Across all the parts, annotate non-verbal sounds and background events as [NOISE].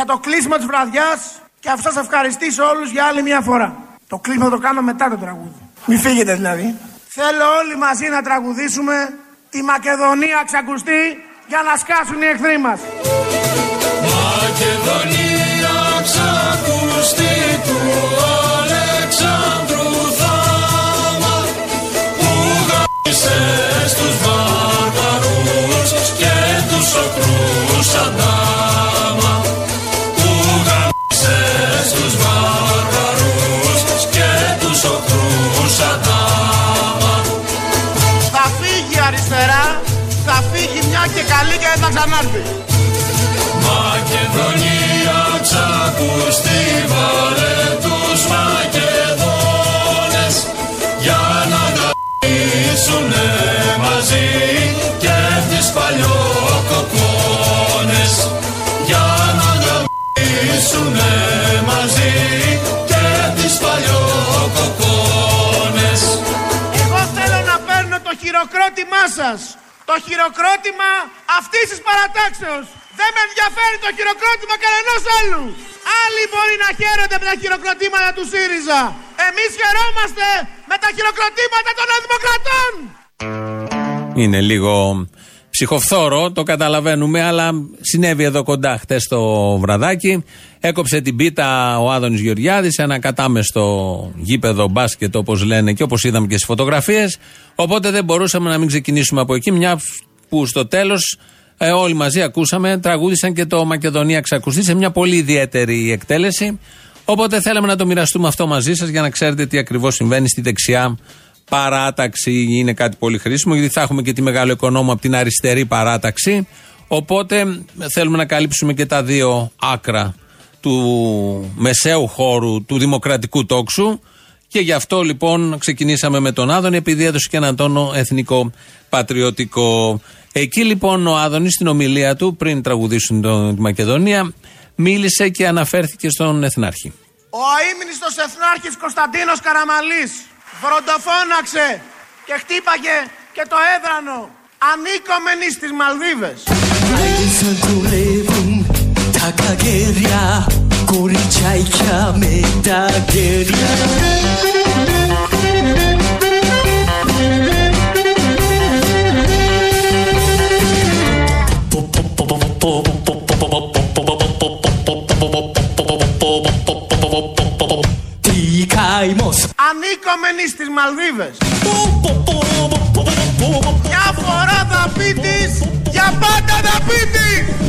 για το κλείσιμο της βραδιάς και αυτό σας ευχαριστήσω όλους για άλλη μια φορά. Το κλείσιμο το κάνω μετά το τραγούδι. Μην φύγετε δηλαδή. Θέλω όλοι μαζί να τραγουδήσουμε τη Μακεδονία ξακουστεί για να σκάσουν οι εχθροί μας. Ξανάρθει. Μακεδονία ξακουστεί βάλε τους Μακεδόνες για να γαμίσουνε μαζί και τις παλιοκοκόνες για να γαμίσουνε μαζί και τις παλιοκοκόνες Εγώ θέλω να παίρνω το χειροκρότημά σας. Το χειροκρότημα αυτής της παρατάξεως. Δεν με ενδιαφέρει το χειροκρότημα κανενός άλλους. Άλλοι μπορεί να χαίρονται με τα χειροκροτήματα του ΣΥΡΙΖΑ. Εμείς χαιρόμαστε με τα χειροκροτήματα των Δημοκρατών. Είναι λίγο ψυχοφθόρο, το καταλαβαίνουμε, αλλά συνέβη εδώ κοντά χτες το βραδάκι. Έκοψε την πίτα ο Άδωνης Γεωργιάδης, ένα κατάμεστο γήπεδο μπάσκετ, όπως λένε και όπως είδαμε και στις φωτογραφίες. Οπότε δεν μπορούσαμε να μην ξεκινήσουμε από εκεί, μια που στο τέλος ε, όλοι μαζί ακούσαμε, τραγούδισαν και το Μακεδονία ξακουστεί σε μια πολύ ιδιαίτερη εκτέλεση. Οπότε θέλαμε να το μοιραστούμε αυτό μαζί σας για να ξέρετε τι ακριβώς συμβαίνει στη δεξιά παράταξη. Είναι κάτι πολύ χρήσιμο, γιατί θα έχουμε και τη μεγάλο οικονόμο από την αριστερή παράταξη. Οπότε θέλουμε να καλύψουμε και τα δύο άκρα του μεσαίου χώρου του δημοκρατικού τόξου. Και γι' αυτό λοιπόν ξεκινήσαμε με τον Άδωνη, επειδή έδωσε και έναν τόνο εθνικό-πατριωτικό. Εκεί λοιπόν ο Άδωνης στην ομιλία του, πριν τραγουδήσουν το, τη Μακεδονία, μίλησε και αναφέρθηκε στον Εθνάρχη. Ο αείμνηστος εθνάρχης Κωνσταντίνος Καραμαλής βροντοφώναξε και χτύπαγε και το έδρανο ανήκομενοι στις Μαλδίβες. Σαν κουρεύουν τα καγέρια Κοριτσάκια με τα γέρια στις Μαλδίβες. Μια φορά θα πει της, για πάντα θα πει της.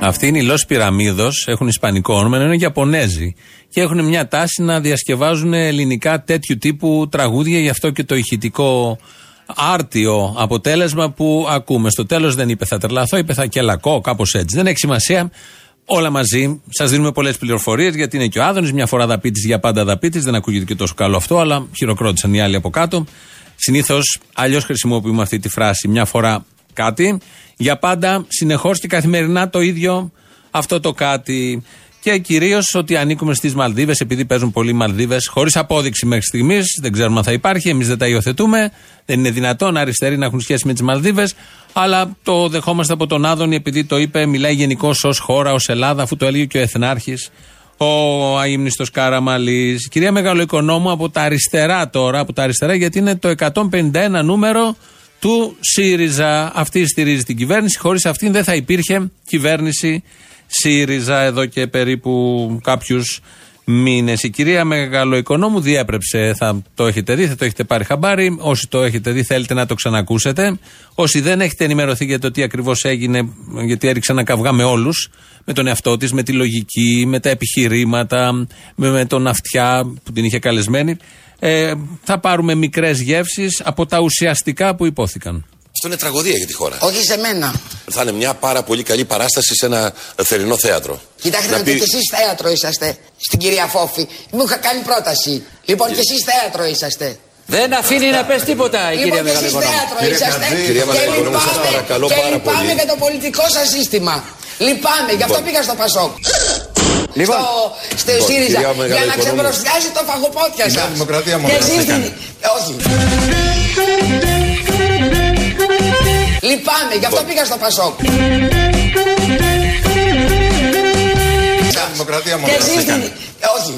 Αυτοί είναι οι Λος Πυραμίδος, έχουν ισπανικό όνομα, ενώ είναι Ιαπωνέζοι. Και έχουν μια τάση να διασκευάζουν ελληνικά τέτοιου τύπου τραγούδια, γι' αυτό και το ηχητικό άρτιο αποτέλεσμα που ακούμε. Στο τέλος δεν είπε θα τρελαθώ, είπε θα κελακώ, κάπως έτσι. Δεν έχει σημασία. Όλα μαζί. Σας δίνουμε πολλές πληροφορίες γιατί είναι και ο Άδωνης. Μια φορά δαπίτης, για πάντα δαπίτης. Δεν ακούγεται και τόσο καλό αυτό, αλλά χειροκρότησαν οι άλλοι από κάτω. Συνήθως αλλιώς χρησιμοποιούμε αυτή τη φράση. Μια φορά κάτι. Για πάντα, συνεχώς και καθημερινά το ίδιο αυτό το κάτι. Και κυρίως ότι ανήκουμε στις Μαλδίβες, επειδή παίζουν πολλοί Μαλδίβες, χωρίς απόδειξη μέχρι στιγμής. Δεν ξέρουμε αν θα υπάρχει, εμείς δεν τα υιοθετούμε. Δεν είναι δυνατόν αριστεροί να έχουν σχέση με τις Μαλδίβες. Αλλά το δεχόμαστε από τον Άδωνη, επειδή το είπε, μιλάει γενικώς ως χώρα, ως Ελλάδα, αφού το έλεγε και ο Εθνάρχης, ο αείμνηστος Καραμαλής. Κυρία Μεγαλοοικονόμου, από τα αριστερά τώρα, από τα αριστερά, γιατί είναι το 151 νούμερο του ΣΥΡΙΖΑ. Αυτή στηρίζει την κυβέρνηση. Χωρίς αυτήν δεν θα υπήρχε κυβέρνηση ΣΥΡΙΖΑ εδώ και περίπου κάποιους μήνες. Η κυρία Μεγαλοοικονόμου διέπρεψε, θα το έχετε δει, θα το έχετε πάρει χαμπάρι. Όσοι το έχετε δει, θέλετε να το ξανακούσετε. Όσοι δεν έχετε ενημερωθεί για το τι ακριβώς έγινε, γιατί έριξε ένα καυγά με όλους, με τον εαυτό της, με τη λογική, με τα επιχειρήματα, με, με τον αυτιά που την είχε καλεσμένη. Ε, θα πάρουμε μικρές γεύσεις από τα ουσιαστικά που υπόθηκαν. Αυτό είναι τραγωδία για τη χώρα. Όχι σε μένα. Θα είναι μια πάρα πολύ καλή παράσταση σε ένα θερινό θέατρο. Κοιτάξτε Να να δείτε πει- και εσείς θέατρο είσαστε. Στην κυρία Φόφη. Μου είχα κάνει πρόταση. Λοιπόν και εσείς θέατρο είσαστε. Δεν αφήνει να πες τίποτα η κυρία Λοιπόν και εσείς Μεγαλοοικονόμου. θέατρο Κύριε είσαστε. Χατζή, κυρία Και Μεγαλοοικονόμου, σας λυπάμαι- παρακαλώ και πάρα λυπάμαι πολύ. για το πολιτικό σας σύστημα. Λυπάμαι, γι' αυτό Λοιπόν. πήγα στο Πασόκ. Λοιπόν. Στο, στο Λοιπόν, ΣΥΡΙΖΑ. κυρία Για να Μεγαλοοικονόμου. ξεπροσδιάσει το φαγοπότια Η Νέα σας. Δημοκρατία μόνο Και δεν εσείς έκανε. την... Όχι. Λυπάμαι, γι' αυτό πήγα στο Πασόκ. Δημοκρατία μόνο. Όχι.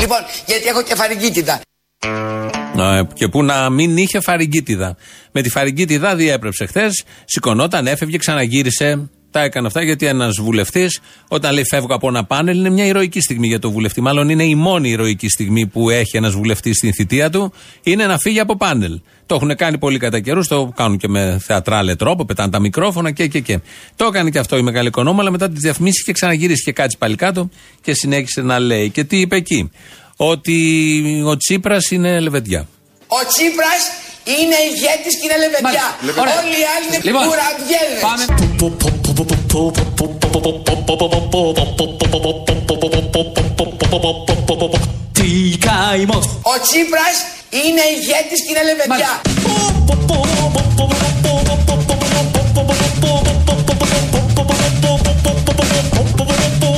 Λοιπόν, γιατί έχω και φαρικίτιδα. Και που να μην είχε φαρικίτιδα. Με τη φαρικίτιδα διέπρεψε χθες, σηκωνόταν, έφευγε, ξαναγύρισε τα έκανε αυτά γιατί ένας βουλευτής, όταν λέει φεύγω από ένα πάνελ, είναι μια ηρωική στιγμή για τον βουλευτή. Μάλλον είναι η μόνη ηρωική στιγμή που έχει ένας βουλευτής στην θητεία του, είναι να φύγει από πάνελ. Το έχουν κάνει πολύ κατά καιρούς, το κάνουν και με θεατράλε τρόπο, πετάνε τα μικρόφωνα και και και. Το έκανε και αυτό η μεγάλη οικονόμη, αλλά μετά τις διαφημίσεις και ξαναγύρισε και κάτσει πάλι κάτω και συνέχισε να λέει. Και τι είπε εκεί, Ότι ο Τσίπρας είναι λεβεντιά. Ο Τσίπρας είναι ηγέτης και είναι λεβεντιά. Ωραία. Όλοι οι άλλοι είναι Λοιπόν, κουραμπιέδες. πάμε. Τι καημός Ο Τσίπρας είναι ηγέτης και είναι λεβεντιά.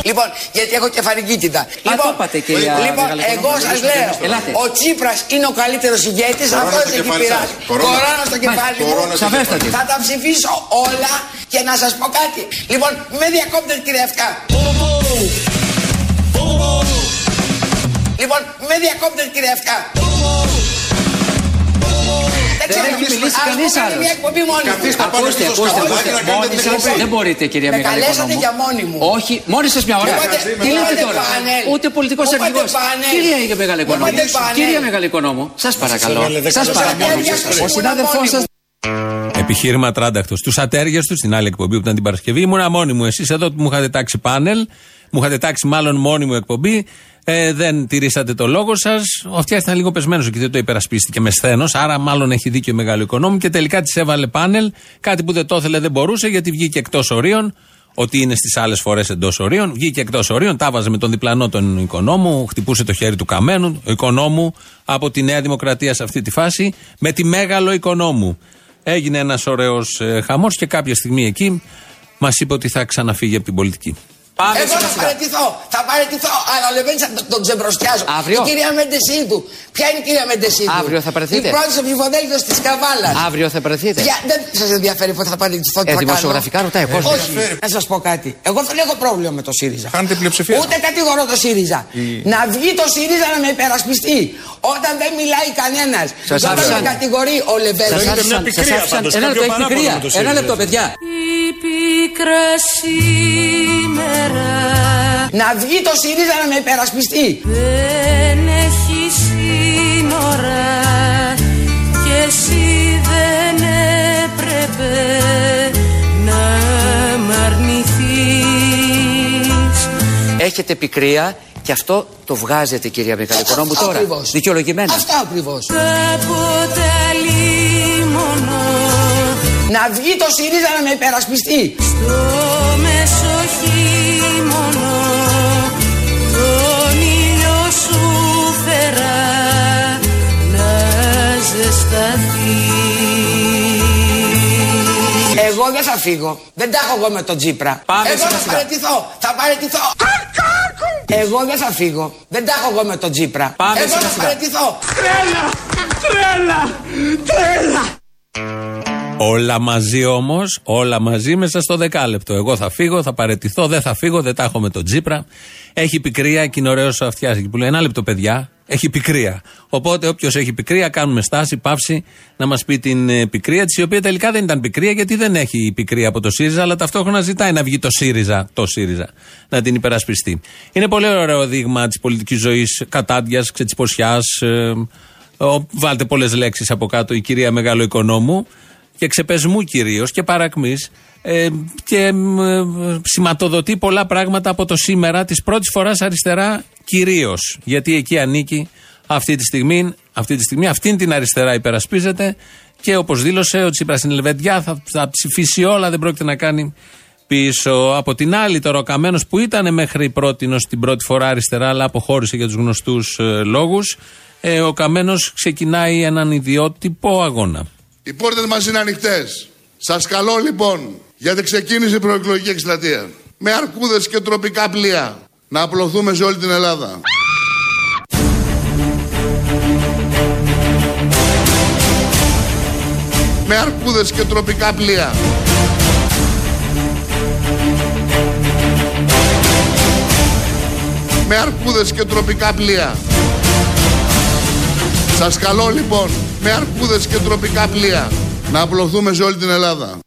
Λοιπόν, γιατί έχω κεφαλικίτιδα. Λοιπόν, το είπατε, κυρία λοιπόν Μεγαλοοικονόμου. εγώ σας λέω, Ελάτε. ο Τσίπρας είναι ο καλύτερος ηγέτης, Κορώνα αυτό στο έχει κεφάλι πειράσει. σας. Κορώνα. Κορώνα στο κεφάλι μου. Κορώνα στο Σαφέστατη. Θα τα ψηφίσω όλα και να σας πω κάτι. Λοιπόν, με διακόπτετε κύριε Ευκά. Λοιπόν, με διακόπτετε κύριε Ευκά. Δεν έχει μιλήσει κανείς Ας άλλος. μια εκπομπή μόνη μου. Καθίστε πάνω Ακούστε, στο ακούστε, σκαλοπάτι ακούστε. να κάνετε Μόνοι την σας εκπομπή. δεν μπορείτε, κυρία Με Μεγάλη καλέσατε Οικονόμου. για μόνη μου. Όχι, μόνοι σας μια ώρα. Είπατε- Τι λέτε είπατε τώρα; πάνελ. Ούτε πολιτικός Είπατε αρχηγός. πάνελ. Κυρία Μεγάλη Οικονόμου; Είπατε πάνελ. Κυρία Μεγάλη Οικονόμου, σας παρακαλώ. Σας παρακαλώ. ατέρια σας Ο ήμουνα συνάδελφός μόνη σας μου. Επιχείρημα τράνταχτο. Τους ατέριες τους, στην άλλη εκπομπή που ήταν την Παρασκευή, ήμουν μόνοι μου. Εσείς εδώ που μου είχατε τάξει πάνελ, μου είχατε τάξει μάλλον μόνη μου εκπομπή, ε, δεν τηρήσατε το λόγο σας. Ο Αυτιάς ήταν λίγο πεσμένος και δεν το υπερασπίστηκε με σθένος, άρα μάλλον έχει δίκιο μεγάλο οικονόμου και τελικά της έβαλε πάνελ. Κάτι που δεν το ήθελε δεν μπορούσε γιατί βγήκε εκτός ορίων. Ότι είναι στις άλλες φορές εντός ορίων. Βγήκε εκτός ορίων, τα βάζε με τον διπλανό τον οικονόμου, χτυπούσε το χέρι του καμένου, ο οικονόμου από τη Νέα Δημοκρατία σε αυτή τη φάση, με τη μέγαλο οικονόμου. Έγινε ένας ωραίος ε, χαμός και κάποια στιγμή εκεί μας είπε ότι θα ξαναφύγει από την πολιτική. Πάμε Εγώ σιγά θα σιγά. παραιτηθώ. Θα παραιτηθώ. Αλλά Λεβέντη θα τον- τον ξεμπροστιάζω. Αύριο; Η κυρία Μεντεσίδου. Ποια είναι η κυρία Μεντεσίδου; Αύριο θα παραιτηθείτε. Η πρώτη στο ψηφοδέλτιο της Καβάλας. Αύριο θα παρεθείτε. Δεν σας ενδιαφέρει που θα παραιτηθώ. τι Ε, θα δημοσιογραφικά κάνω. ρωτάει ο κόσμος. Όχι. Να σας πω κάτι. Εγώ δεν έχω πρόβλημα με το ΣΥΡΙΖΑ. Κάνετε πλειοψηφία. Ούτε κατηγορώ το ΣΥΡΙΖΑ. Να βγει το ΣΥΡΙΖΑ να με υπερασπιστεί. Όταν δεν μιλάει κανένας. Σας Όταν άφησαν. με κατηγορεί ο Σας Λεβέντη. άφησαν, σας άφησαν. Ένα λεπτό, έχει πικρία. Ένα λεπτό, παιδιά. Η πίκρα σήμερα Να βγει το ΣΥΡΙΖΑ να με υπερασπιστεί. δεν έχει σύνορα και εσύ δεν έπρεπε να μ' αρνηθείς Έχετε πικρία και αυτό το βγάζετε, κυρία Μεγάλη Οικονόμου, Αυτό τώρα. ακριβώς. Δικαιολογημένα. Αυτό ακριβώς. Κάποτε λίμωνο Να βγει το ΣΥΡΙΖΑ να με υπερασπιστεί. στο ζεσταθεί Εγώ δεν θα φύγω. Δεν τα έχω εγώ με τον Τζίπρα. Πάμε εγώ σιγά θα σιγά. παραιτηθώ. Θα παραιτηθώ. Εγώ δεν θα φύγω. Δεν τα έχω εγώ με τον Τζίπρα. Πάμε εγώ σιγά θα σιγά. παραιτηθώ. Όλα μαζί όμως, όλα μαζί μέσα στο δεκάλεπτο. Εγώ θα φύγω, θα παρετηθώ, δεν θα φύγω, δεν τα έχω με τον Τζίπρα. Έχει πικρία και είναι ωραίος ο αυτιάς εκεί που λέει: Ένα λεπτό, παιδιά, έχει πικρία. Οπότε, όποιος έχει πικρία, κάνουμε στάση, παύση να μας πει την ε, πικρία της, η οποία τελικά δεν ήταν πικρία γιατί δεν έχει πικρία από το ΣΥΡΙΖΑ, αλλά ταυτόχρονα ζητάει να βγει το ΣΥΡΙΖΑ, το ΣΥΡΙΖΑ, να την υπερασπιστεί. Είναι πολύ ωραίο δείγμα της πολιτικής ζωής κατάντιας, ξετσιποσιά. Ε, ο- βάλτε πολλές λέξεις από κάτω η κυρία Μεγάλο Οικονόμου και ξεπεσμού κυρίως και παρακμής ε, και μ, ε, σηματοδοτεί πολλά πράγματα από το σήμερα της πρώτης φοράς αριστερά κυρίως. Γιατί εκεί ανήκει αυτή τη στιγμή, αυτή τη στιγμή αυτήν την αριστερά υπερασπίζεται και όπως δήλωσε ο Τσίπρας στην Ελβετιά θα, θα ψηφίσει όλα, δεν πρόκειται να κάνει πίσω. Από την άλλη, τώρα ο Καμένο που ήταν μέχρι πρώτη την πρώτη φορά αριστερά, αλλά αποχώρησε για τους γνωστούς ε, λόγους. Ε, ο Καμένος ξεκινάει έναν ιδιότυπο αγώνα. Οι πόρτες μας είναι ανοιχτές. Σας καλώ λοιπόν, γιατί ξεκίνησε η προεκλογική εκστρατεία. Με αρκούδες και τροπικά πλοία. να απλωθούμε σε όλη την Ελλάδα. Με αρκούδες και τροπικά πλοία. Με αρκούδες και τροπικά πλοία. Σας καλώ λοιπόν με αρκούδες και τροπικά πλοία να απλωθούμε σε όλη την Ελλάδα.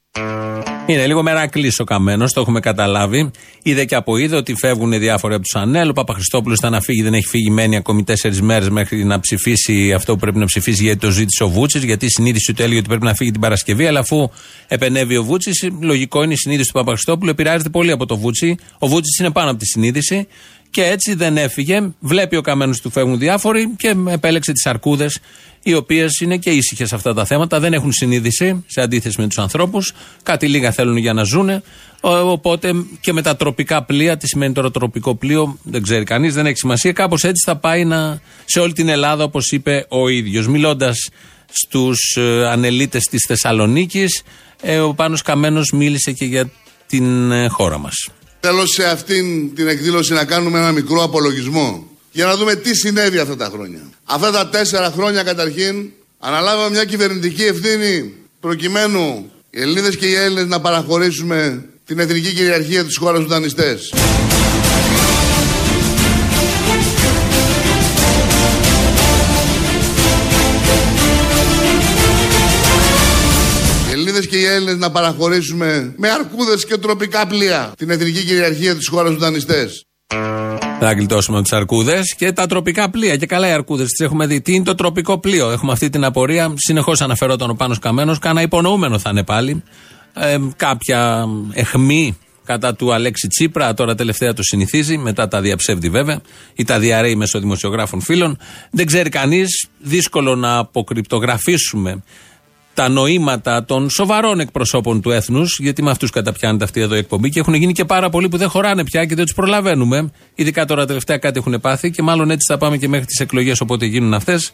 Είναι λίγο μερακλή ο καμένος, το έχουμε καταλάβει. Είδε και από είδε ότι φεύγουν διάφοροι από τους Ανέλ. Ο Παπαχριστόπουλος ήταν να φύγει, δεν έχει φύγει, μένει ακόμη τέσσερις μέρες μέχρι να ψηφίσει αυτό που πρέπει να ψηφίσει γιατί το ζήτησε ο Βούτσης. Γιατί η συνείδηση του έλεγε ότι πρέπει να φύγει την Παρασκευή. Αλλά αφού επενεύει ο Βούτσης, λογικό είναι η συνείδηση του Παπαχριστόπουλου, επηρεάζεται πολύ από το Βούτση. Ο Βούτσης είναι πάνω από τη συνείδηση. Και έτσι δεν έφυγε. Βλέπει ο καμένος του φεύγουν διάφοροι και επέλεξε τις αρκούδες, οι οποίες είναι και ήσυχες σε αυτά τα θέματα. Δεν έχουν συνείδηση σε αντίθεση με τους ανθρώπους. Κάτι λίγα θέλουν για να ζούνε. Οπότε και με τα τροπικά πλοία, τι σημαίνει τώρα τροπικό πλοίο, δεν ξέρει κανείς, δεν έχει σημασία. Κάπως έτσι θα πάει να, σε όλη την Ελλάδα, όπως είπε ο ίδιος. Μιλώντας στους ανελίτες της Θεσσαλονίκης, ε, ο Πάνος Καμένος μίλησε και για την ε, χώρα μας. Θέλω σε αυτήν την εκδήλωση να κάνουμε ένα μικρό απολογισμό για να δούμε τι συνέβη αυτά τα χρόνια. Αυτά τα τέσσερα χρόνια καταρχήν αναλάβαμε μια κυβερνητική ευθύνη προκειμένου οι Ελληνίδες και οι Έλληνες να παραχωρήσουμε την εθνική κυριαρχία της χώρας τους δανειστές. Και οι Έλληνες να παραχωρήσουμε με αρκούδες και τροπικά πλοία την εθνική κυριαρχία της χώρας τους δανειστές. Θα γλιτώσουμε από τις αρκούδες και τα τροπικά πλοία. Και καλά οι αρκούδες τις έχουμε δει. Τι είναι το τροπικό πλοίο; Έχουμε αυτή την απορία. Συνεχώς αναφερόταν ο Πάνος Καμένος. Κάνα υπονοούμενο θα είναι πάλι. Ε, κάποια εχμή κατά του Αλέξη Τσίπρα. Τώρα τελευταία το συνηθίζει. Μετά τα διαψεύδει βέβαια. Ή τα διαρρέει μέσω δημοσιογράφων φίλων. Δεν ξέρει κανείς. Δύσκολο να αποκρυπτογραφήσουμε τα νοήματα των σοβαρών εκπροσώπων του έθνους, γιατί με αυτούς καταπιάνεται αυτή εδώ η εκπομπή και έχουν γίνει και πάρα πολλοί που δεν χωράνε πια και δεν τους προλαβαίνουμε. Ειδικά τώρα τελευταία κάτι έχουν πάθει και μάλλον έτσι θα πάμε και μέχρι τις εκλογές όποτε γίνουν αυτές.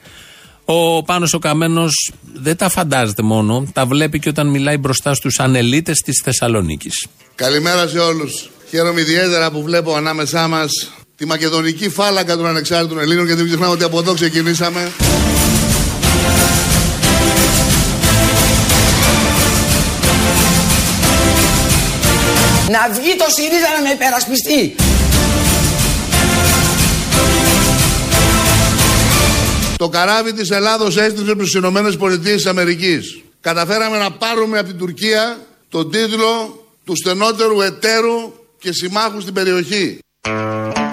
Ο Πάνος ο Καμένος δεν τα φαντάζεται μόνο, τα βλέπει και όταν μιλάει μπροστά στους ανελίτες της Θεσσαλονίκης. Καλημέρα σε όλους. Χαίρομαι ιδιαίτερα που βλέπω ανάμεσά μας τη μακεδονική φάλακα των ανεξάρτητων Ελλήνων γιατί μην ξεχνάμε ότι από εδώ ξεκινήσαμε. Να βγει το ΣΥΡΙΖΑ να με υπερασπιστεί. Το καράβι της Ελλάδος έστριψε προς τις Ηνωμένες Πολιτείες της Αμερικής. Καταφέραμε να πάρουμε από την Τουρκία τον τίτλο του στενότερου εταίρου και συμμάχου στην περιοχή.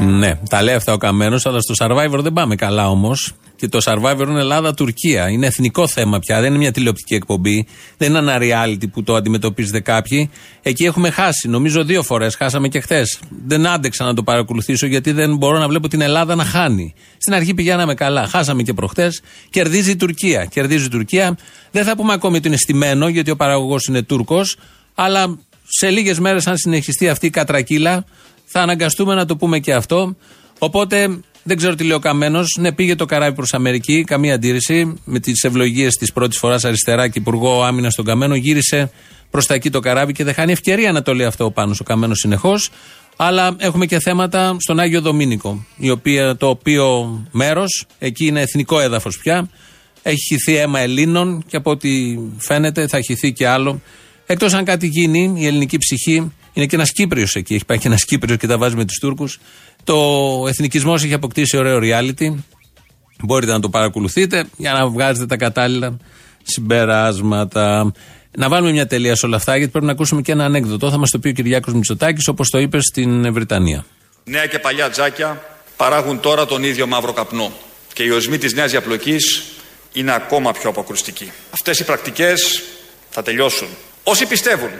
Ναι, τα λέει αυτά ο Καμένος, αλλά στο survivor δεν πάμε καλά όμως. Και το survivor είναι Ελλάδα-Τουρκία. Είναι εθνικό θέμα πια. Δεν είναι μια τηλεοπτική εκπομπή. Δεν είναι ένα reality που το αντιμετωπίζετε κάποιοι. Εκεί έχουμε χάσει. Νομίζω δύο φορές. Χάσαμε και χθες. Δεν άντεξα να το παρακολουθήσω γιατί δεν μπορώ να βλέπω την Ελλάδα να χάνει. Στην αρχή πηγαίναμε καλά. Χάσαμε και προχτές. Κερδίζει η Τουρκία. Κερδίζει η Τουρκία. Δεν θα πούμε ακόμη ότι είναι στημένο γιατί ο παραγωγός είναι Τούρκος. Αλλά σε λίγες μέρες, αν συνεχιστεί αυτή η κατρακύλα, θα αναγκαστούμε να το πούμε και αυτό. Οπότε δεν ξέρω τι λέει ο Καμένος. Ναι, πήγε το καράβι προς Αμερική, καμία αντίρρηση. Με τις ευλογίες της πρώτης φοράς αριστερά και υπουργό άμυνα στον Καμένο, γύρισε προς τα εκεί το καράβι και δεν χάνει ευκαιρία να το λέει αυτό πάνω ο Καμένος συνεχώς. Αλλά έχουμε και θέματα στον Άγιο Δομήνικο, η οποία, το οποίο μέρος, εκεί είναι εθνικό έδαφος πια. Έχει χυθεί αίμα Ελλήνων και από ό,τι φαίνεται θα χυθεί και άλλο. Εκτός αν κάτι γίνει, η ελληνική ψυχή είναι και ένας Κύπριος εκεί. Έχει πάει και ένας Κύπριος και τα βάζει με τους Τούρκους. Το εθνικισμός έχει αποκτήσει ωραίο reality. Μπορείτε να το παρακολουθείτε για να βγάζετε τα κατάλληλα συμπεράσματα. Να βάλουμε μια τελεία σε όλα αυτά, γιατί πρέπει να ακούσουμε και ένα ανέκδοτο. Θα μας το πει ο Κυριάκος Μητσοτάκης, όπως το είπε στην Βρετανία. Νέα και παλιά τζάκια παράγουν τώρα τον ίδιο μαύρο καπνό. Και οι οσμοί της νέας διαπλοκής είναι ακόμα πιο αποκρουστικοί. Αυτές οι πρακτικές θα τελειώσουν. Όσοι πιστεύουν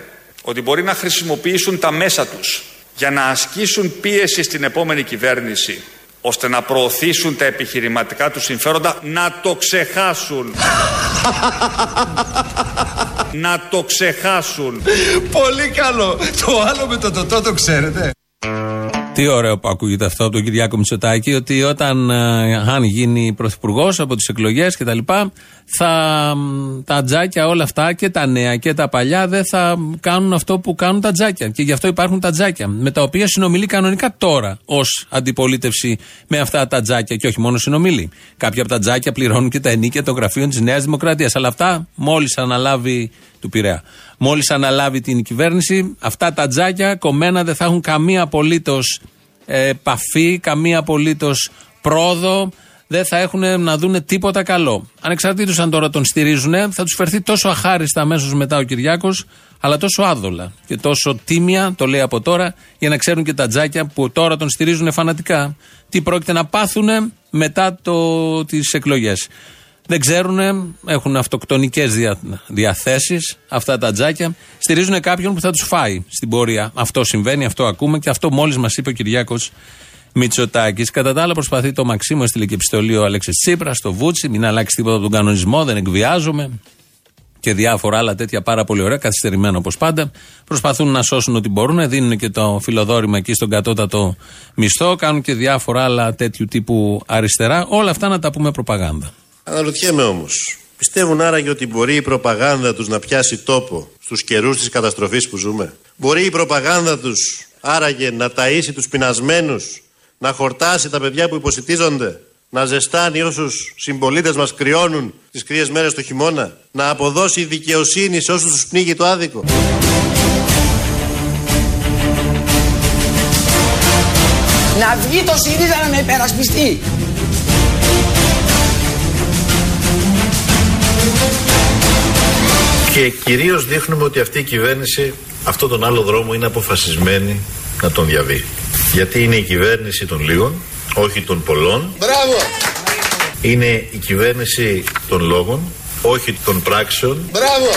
ότι μπορεί να χρησιμοποιήσουν τα μέσα τους για να ασκήσουν πίεση στην επόμενη κυβέρνηση ώστε να προωθήσουν τα επιχειρηματικά τους συμφέροντα να το ξεχάσουν. [LAUGHS] να το ξεχάσουν. Πολύ καλό. Το άλλο με το τοτό το ξέρετε. Τι ωραίο που ακούγεται αυτό από τον Κυριάκο Μητσοτάκη, ότι όταν ε, αν γίνει πρωθυπουργός από τις εκλογές κτλ., θα τα τζάκια όλα αυτά και τα νέα και τα παλιά δεν θα κάνουν αυτό που κάνουν τα τζάκια. Και γι' αυτό υπάρχουν τα τζάκια, με τα οποία συνομιλεί κανονικά τώρα ως αντιπολίτευση με αυτά τα τζάκια. Και όχι μόνο συνομιλεί. Κάποια από τα τζάκια πληρώνουν και τα ενίκια των γραφείων της Νέας Δημοκρατίας. Αλλά αυτά μόλις αναλάβει του Πειραιά. Μόλις αναλάβει την κυβέρνηση, αυτά τα τζάκια κομμένα δεν θα έχουν καμία απολύτως επαφή, καμία απολύτως πρόοδο. Δεν θα έχουν να δούνε τίποτα καλό. Ανεξαρτήτως αν τώρα τον στηρίζουν, θα τους φερθεί τόσο αχάριστα αμέσως μετά ο Κυριάκος, αλλά τόσο άδολα και τόσο τίμια, το λέει από τώρα, για να ξέρουν και τα τζάκια που τώρα τον στηρίζουν φανατικά, τι πρόκειται να πάθουν μετά τις εκλογές. Δεν ξέρουν, έχουν αυτοκτονικές δια, διαθέσεις αυτά τα τζάκια. Στηρίζουν κάποιον που θα τους φάει στην πορεία. Αυτό συμβαίνει, αυτό ακούμε και αυτό μόλις μας είπε ο Κυριάκος Μητσοτάκης. Κατά τα άλλα, προσπαθεί το Μαξίμο, έστειλε και επιστολή ο Αλέξη Τσίπρας στο Βούτσι, μην αλλάξει τίποτα από τον κανονισμό, δεν εκβιάζομαι. Και διάφορα άλλα τέτοια πάρα πολύ ωραία, καθυστερημένα όπως πάντα. Προσπαθούν να σώσουν ό,τι μπορούν, δίνουν και το φιλοδόρημα εκεί στον κατώτατο μισθό, κάνουν και διάφορα άλλα τέτοιου τύπου αριστερά. Όλα αυτά να τα πούμε προπαγάνδα. Αναρωτιέμαι όμως, πιστεύουν άραγε ότι μπορεί η προπαγάνδα τους να πιάσει τόπο στους καιρούς της καταστροφής που ζούμε; Μπορεί η προπαγάνδα τους άραγε να ταΐσει τους πεινασμένους, να χορτάσει τα παιδιά που υποσυτίζονται, να ζεστάνει όσους συμπολίτες μας κρυώνουν τις κρύες μέρες το χειμώνα, να αποδώσει δικαιοσύνη σε όσους τους πνίγει το άδικο. Να βγει το ΣΥΡΙΖΑ να με υπερασπιστεί. Και κυρίως δείχνουμε ότι αυτή η κυβέρνηση αυτόν τον άλλο δρόμο είναι αποφασισμένη να τον διαβεί. Γιατί είναι η κυβέρνηση των λίγων, όχι των πολλών. Μπράβο! Είναι η κυβέρνηση των λόγων, όχι των πράξεων. Μπράβο!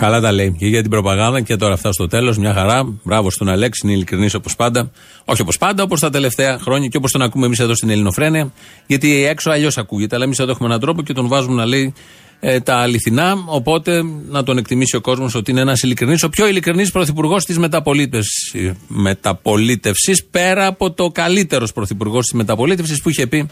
Καλά τα λέει και για την προπαγάνδα και τώρα αυτά στο τέλος. Μια χαρά. Μπράβο στον Αλέξη, είναι ειλικρινής όπως πάντα. Όχι όπως πάντα, όπως τα τελευταία χρόνια και όπως τον ακούμε εμείς εδώ στην Ελληνοφρένεια. Γιατί έξω αλλιώς ακούγεται. Αλλά εμείς εδώ έχουμε έναν τρόπο και τον βάζουμε να λέει ε, τα αληθινά. Οπότε να τον εκτιμήσει ο κόσμος ότι είναι ένας ειλικρινής, ο πιο ειλικρινής πρωθυπουργός της μεταπολίτευσης, πέρα από το καλύτερος πρωθυπουργός της μεταπολίτευσης που είχε πει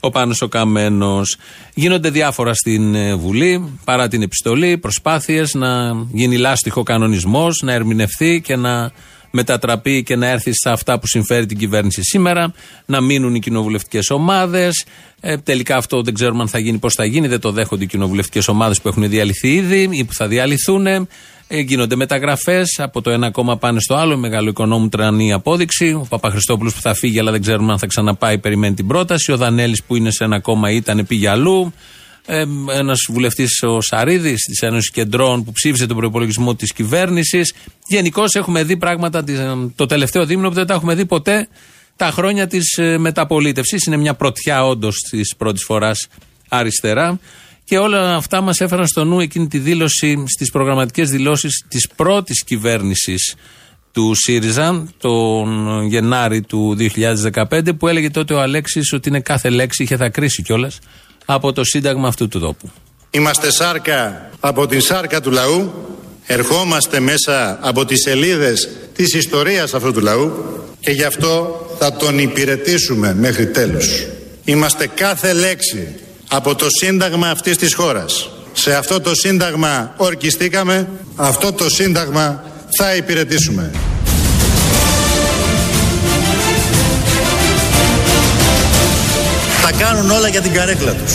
ο Πάνος ο Καμένος. Γίνονται διάφορα στην ε, Βουλή, παρά την επιστολή, προσπάθειες να γίνει λάστιχο κανονισμός, να ερμηνευθεί και να μετατραπεί και να έρθει σε αυτά που συμφέρει την κυβέρνηση σήμερα, να μείνουν οι κοινοβουλευτικές ομάδες. Ε, τελικά αυτό δεν ξέρουμε αν θα γίνει, πώς θα γίνει. Δεν το δέχονται οι κοινοβουλευτικές ομάδες που έχουν διαλυθεί ήδη ή που θα διαλυθούν. Ε, γίνονται μεταγραφές από το ένα κόμμα πάνε στο άλλο. Μεγάλο οικονόμου τρανή απόδειξη. Ο Παπαχριστόπουλο που θα φύγει, αλλά δεν ξέρουμε αν θα ξαναπάει, περιμένει την πρόταση. Ο Δανέλης που είναι σε ένα κόμμα ήταν πήγε αλλού. Ε, ένας βουλευτής ο Σαρίδης της Ένωσης Κεντρών που ψήφισε τον προπολογισμό της κυβέρνησης. Γενικώς έχουμε δει πράγματα το τελευταίο δίμηνο που δεν τα έχουμε δει ποτέ τα χρόνια της ε, μεταπολίτευσης. Είναι μια πρωτιά όντως της πρώτης φοράς αριστερά. Και όλα αυτά μας έφεραν στο νου εκείνη τη δήλωση στις προγραμματικές δηλώσεις της πρώτης κυβέρνησης του ΣΥΡΙΖΑ τον Γενάρη του 2015 που έλεγε τότε ο Αλέξης ότι είναι κάθε λέξη είχε θα κρίσει κιόλας από το σύνταγμα αυτού του τόπου. Είμαστε σάρκα από την σάρκα του λαού. Ερχόμαστε μέσα από τις σελίδες της ιστορίας αυτού του λαού και γι' αυτό θα τον υπηρετήσουμε μέχρι τέλους. Είμαστε κάθε λέξη από το σύνταγμα αυτής της χώρας. Σε αυτό το σύνταγμα ορκιστήκαμε, αυτό το σύνταγμα θα υπηρετήσουμε. Τα κάνουν όλα για την καρέκλα τους.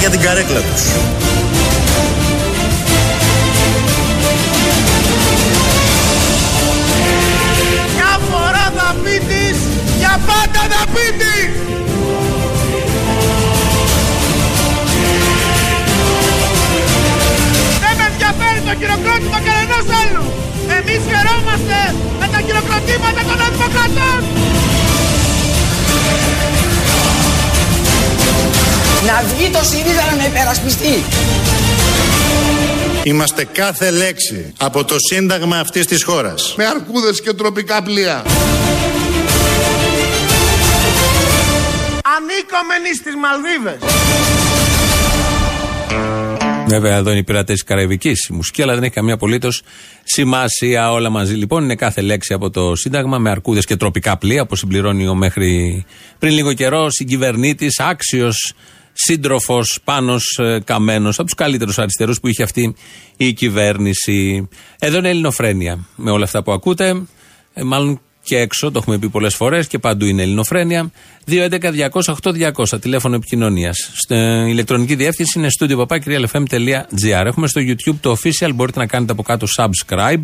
Για την καρέκλα τους. Μια φορά θα πει της, για πάντα θα πει της. Δεν με ενδιαφέρει το χειροκρότημα κανενός άλλου. Εμείς χαιρόμαστε με τα χειροκροτήματα των αδημοκρατών. Να βγει το ΣΥΡΙΖΑ να με υπερασπιστεί. Είμαστε κάθε λέξη από το σύνταγμα αυτής της χώρας. Με αρκούδες και τροπικά πλοία. Ανήκομενοι στις Μαλδίβες. Βέβαια, εδώ είναι οι πειρατές της Καραϊβικής η μουσική, αλλά δεν έχει καμία απολύτως σημασία όλα μαζί. Λοιπόν, είναι κάθε λέξη από το Σύνταγμα με αρκούδες και τροπικά πλοία, όπως συμπληρώνει ο μέχρι πριν λίγο καιρό συγκυβερνήτης, άξιος σύντροφο Πάνο Καμένο, από του καλύτερου αριστερού που είχε αυτή η κυβέρνηση. Εδώ είναι Ελληνοφρένια. Με όλα αυτά που ακούτε, ε, μάλλον και έξω, το έχουμε πει πολλέ φορέ και παντού είναι Ελληνοφρένια. 211-200-8200, τηλέφωνο επικοινωνία. Στην ηλεκτρονική διεύθυνση είναι studio.papakirialfm.gr. Έχουμε στο YouTube το official, μπορείτε να κάνετε από κάτω subscribe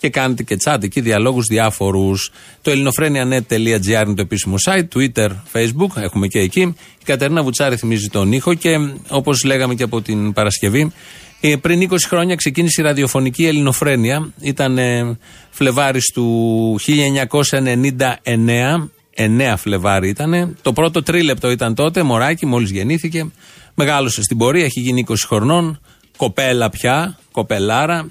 και κάνετε και chat εκεί διαλόγους διάφορους. Το ελληνοφρένια.net.gr είναι το επίσημο site, Twitter, Facebook, έχουμε και εκεί. Η Κατερίνα Βουτσάρη θυμίζει τον ήχο και όπως λέγαμε και από την Παρασκευή, ε, πριν 20 χρόνια ξεκίνησε η ραδιοφωνική ελληνοφρένεια. Ήταν ε, Φλεβάρης του 1999. 9 Φλεβάρι ήταν. Το πρώτο τρίλεπτο ήταν τότε, μωράκι, μόλις γεννήθηκε. Μεγάλωσε στην πορεία, έχει γίνει 20 χρονών. Κοπέλα πια, κοπελάρα.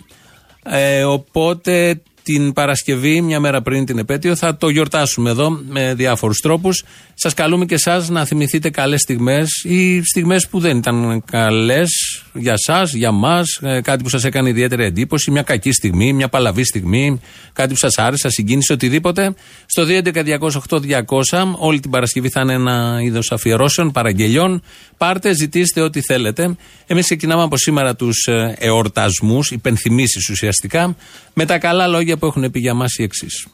Ε, οπότε την Παρασκευή, μια μέρα πριν την επέτειο, θα το γιορτάσουμε εδώ με διάφορους τρόπους. Σας καλούμε και εσάς να θυμηθείτε καλές στιγμές ή στιγμές που δεν ήταν καλές για εσά, για μας, κάτι που σας έκανε ιδιαίτερη εντύπωση, μια κακή στιγμή, μια παλαβή στιγμή, κάτι που σας άρεσε, συγκίνησε, οτιδήποτε. Στο 211-208-200, όλη την Παρασκευή θα είναι ένα είδος αφιερώσεων, παραγγελιών. Πάρτε, ζητήστε ό,τι θέλετε. Εμείς ξεκινάμε από σήμερα τους εορτασμούς, υπενθυμίσεις ουσιαστικά, με τα καλά λόγια που έχουν πει για μας οι εξής.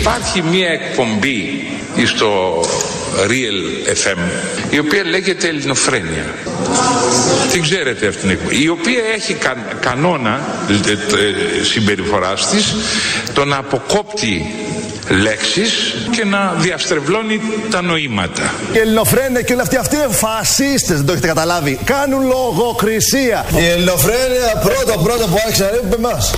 Υπάρχει μία εκπομπή στο Real FM η οποία λέγεται Ελληνοφρένια. Την ξέρετε αυτήν την εκπομπή. Η οποία έχει κα, κανόνα ε, ε, συμπεριφοράς της το να αποκόπτει λέξεις και να διαστρεβλώνει τα νοήματα. Οι ελληνοφρένε και όλοι αυτοί, αυτοί είναι φασίστες, δεν το έχετε καταλάβει. Κάνουν λογοκρισία. Η ελληνοφρένε πρώτο πρώτο που άρχισε να ρεύει εμάς.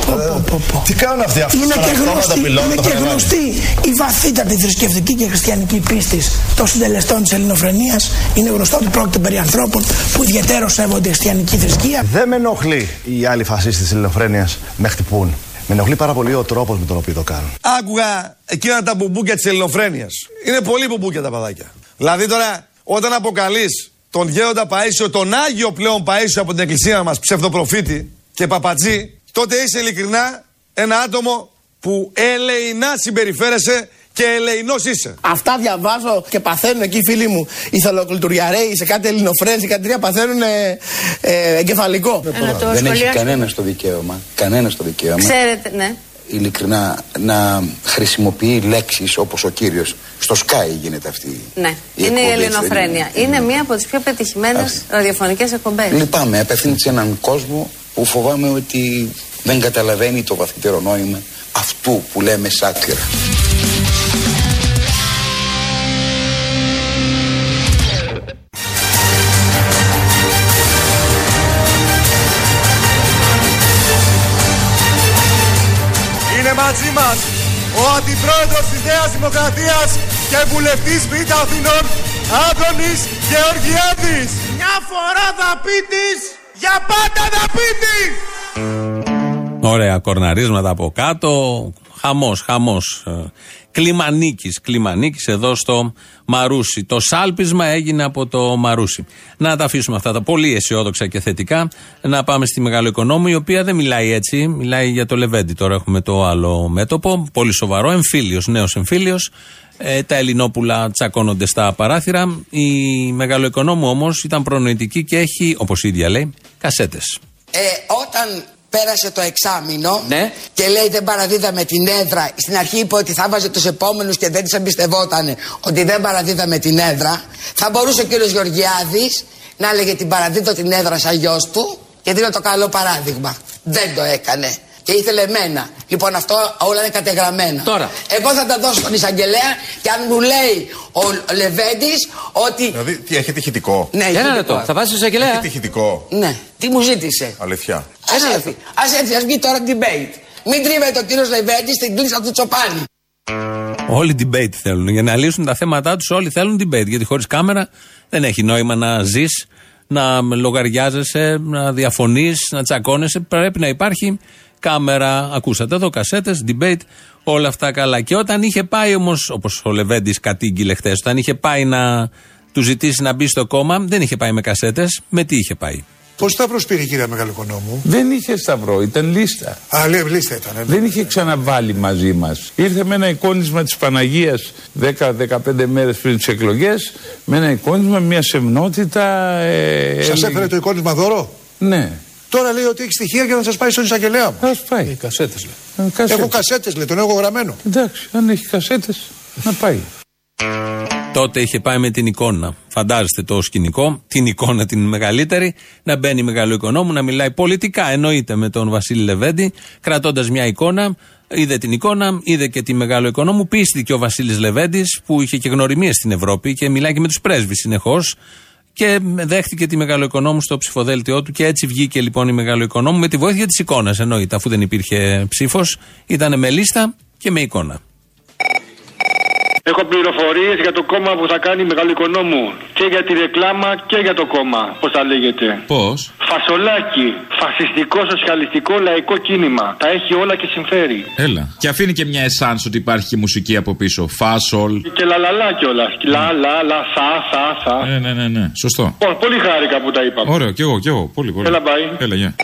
Τι κάνουν αυτοί αυτοί. Είναι και γνωστή, είναι και γνωστή η βαθύτατη θρησκευτική και χριστιανική πίστη των συντελεστών της ελληνοφρενείας. Είναι γνωστό ότι πρόκειται περί ανθρώπων που ιδιαίτερο σέβονται χριστιανική θρησκεία. Δεν με ενοχλεί οι άλλοι φασίστες της ελληνοφρένειας με χτυπούν. Με ενοχλεί πάρα πολύ ο τρόπος με τον οποίο το κάνουν. Άκουγα εκείνα τα μπουμπούκια της ελληνοφρένειας. Είναι πολύ μπουμπούκια τα παδάκια. Δηλαδή τώρα, όταν αποκαλείς τον γέροντα Παίσιο, τον Άγιο πλέον Παίσιο από την εκκλησία μας, ψευδοπροφήτη και παπατζή, τότε είσαι ειλικρινά ένα άτομο που ελεηνά συμπεριφέρεσαι και ελεηνός είσαι. Αυτά διαβάζω και παθαίνουν εκεί οι φίλοι μου οι θελοκλητουριαρέοι σε κάτι ελληνοφρένες, σε κάτι τρία παθαίνουν ε, ε, εγκεφαλικό. Δεν έχει κανένα το δικαίωμα. Κανένα το δικαίωμα. Ξέρετε, ναι. Ειλικρινά να χρησιμοποιεί λέξεις όπως ο κύριος στο Sky γίνεται αυτή Ναι, η είναι η εκπομπή, έτσι, ελληνοφρένεια. δεν Είναι μία από τις πιο πετυχημένες ραδιοφωνικές εκπομπές. Λυπάμαι, απευθύνεται σε έναν κόσμο που φοβάμαι ότι δεν καταλαβαίνει το βαθύτερο νόημα αυτού που λέμε σάτυρα. Είναι μαζί μας ο αντιπρόεδρος της Νέας Δημοκρατίας και βουλευτής Β' Αθηνών Άδωνης Γεωργιάδης. Μια φορά δαπίτης, για πάντα δαπίτης. Ωραία, κορναρίσματα από κάτω. Χαμός, χαμός. Κλιμανίκης, κλιμανίκης εδώ στο Μαρούσι. Το σάλπισμα έγινε από το Μαρούσι. Να τα αφήσουμε αυτά τα πολύ αισιόδοξα και θετικά. Να πάμε στη Μεγάλο Οικονόμου, η οποία δεν μιλάει έτσι. Μιλάει για το Λεβέντι. Τώρα έχουμε το άλλο μέτωπο. Πολύ σοβαρό. Εμφύλιος, νέος εμφύλιος. Ε, τα Ελληνόπουλα τσακώνονται στα παράθυρα. Η Μεγάλο Οικονόμου όμως ήταν προνοητική και έχει, όπως η ίδια λέει, κασέτες. Ε, όταν πέρασε το εξάμεινο και λέει δεν παραδίδαμε την έδρα. Στην αρχή είπε ότι θα βάζε τους επόμενους και δεν τη εμπιστευόταν ότι δεν παραδίδαμε την έδρα. Θα μπορούσε ο κύριος Γεωργιάδης να έλεγε την παραδίδω την έδρα σαν γιος του και δίνω το καλό παράδειγμα. Δεν το έκανε. Και ήθελε εμένα. Λοιπόν, αυτό όλα είναι κατεγραμμένα. Τώρα. Εγώ θα τα δώσω στον εισαγγελέα και αν μου λέει ο Λεβέντης ότι. Δηλαδή, τι έχετε ηχητικό. Ναι, Ένα ηχητικό. λεπτό. Θα βάζεις εισαγγελέα; Έχετε ηχητικό. Ναι. Τι μου ζήτησε; Αλήθεια. Α έρθει. Α έρθει, ας βγει τώρα debate. Μην τρίβεται ο κύριος Λεβέντης στην κλίσα του Τσοπάνη. Όλοι debate θέλουν. Για να λύσουν τα θέματα τους, όλοι θέλουν debate. Γιατί χωρίς κάμερα δεν έχει νόημα να ζεις, να λογαριάζεσαι, να διαφωνείς, να τσακώνεσαι. Πρέπει να υπάρχει κάμερα. Ακούσατε εδώ, κασέτες, debate, όλα αυτά καλά. Και όταν είχε πάει όμως, όπως ο Λεβέντης κατήγγειλε χθες, όταν είχε πάει να του ζητήσει να μπει στο κόμμα, δεν είχε πάει με κασέτες. Με τι είχε πάει; Πώς Σταύρο πήρε, κύριε Μεγαλοοικονόμου. Δεν είχε σταυρό, ήταν λίστα. Α, λέει, λίστα ήταν. ναι. Δεν είχε ξαναβάλει μαζί μας. Ήρθε με ένα εικόνισμα της Παναγίας 10-15 μέρες πριν τις εκλογές, με ένα εικόνισμα, μια σεμνότητα. Ε, Σας έλεγε- έφερε το εικόνισμα δώρο; Ναι. Τώρα λέει ότι έχει στοιχεία για να σας πάει στον εισαγγελέα μου. Α πάει. Κασέτες λέει. Ε, κασέτες. Έχω κασέτες λέει, τον έχω γραμμένο. Εντάξει, αν έχει κασέτες, να πάει. Τότε είχε πάει με την εικόνα. Φαντάζεστε το σκηνικό, την εικόνα την μεγαλύτερη, να μπαίνει μεγάλο οικονόμου, να μιλάει πολιτικά, εννοείται με τον Βασίλη Λεβέντη, κρατώντας μια εικόνα. Είδε την εικόνα, είδε και τη μεγάλο οικονόμου. Πίστηκε ο Βασίλης Λεβέντης, που είχε και γνωριμίες στην Ευρώπη και μιλάει και με τους πρέσβεις συνεχώς. Και δέχτηκε τη μεγάλο οικονόμου στο ψηφοδέλτιό του και έτσι βγήκε λοιπόν η μεγάλο οικονόμου με τη βοήθεια της εικόνας. Εννοείται, αφού δεν υπήρχε ψήφος, ήταν με λίστα και με εικόνα. Έχω πληροφορίες για το κόμμα που θα κάνει μεγάλο οικονόμου. Και για τη ρεκλάμα και για το κόμμα. Πώς θα λέγεται. Πώς; Φασολάκι. Φασιστικό, σοσιαλιστικό, λαϊκό κίνημα. Τα έχει όλα και συμφέρει. Έλα. Και αφήνει και μια εσάνς ότι υπάρχει και μουσική από πίσω. Φάσολ. Και λαλαλά κιόλας. Λα, λα, λα, θα, θα, θα. Ναι, ναι, ναι, ναι. Σωστό. Ω, πολύ χάρηκα που τα είπαμε. Ωραίο, κι εγώ, κι εγώ. Πολύ, πολύ. Έλα, μπάει. Έλα, γεια.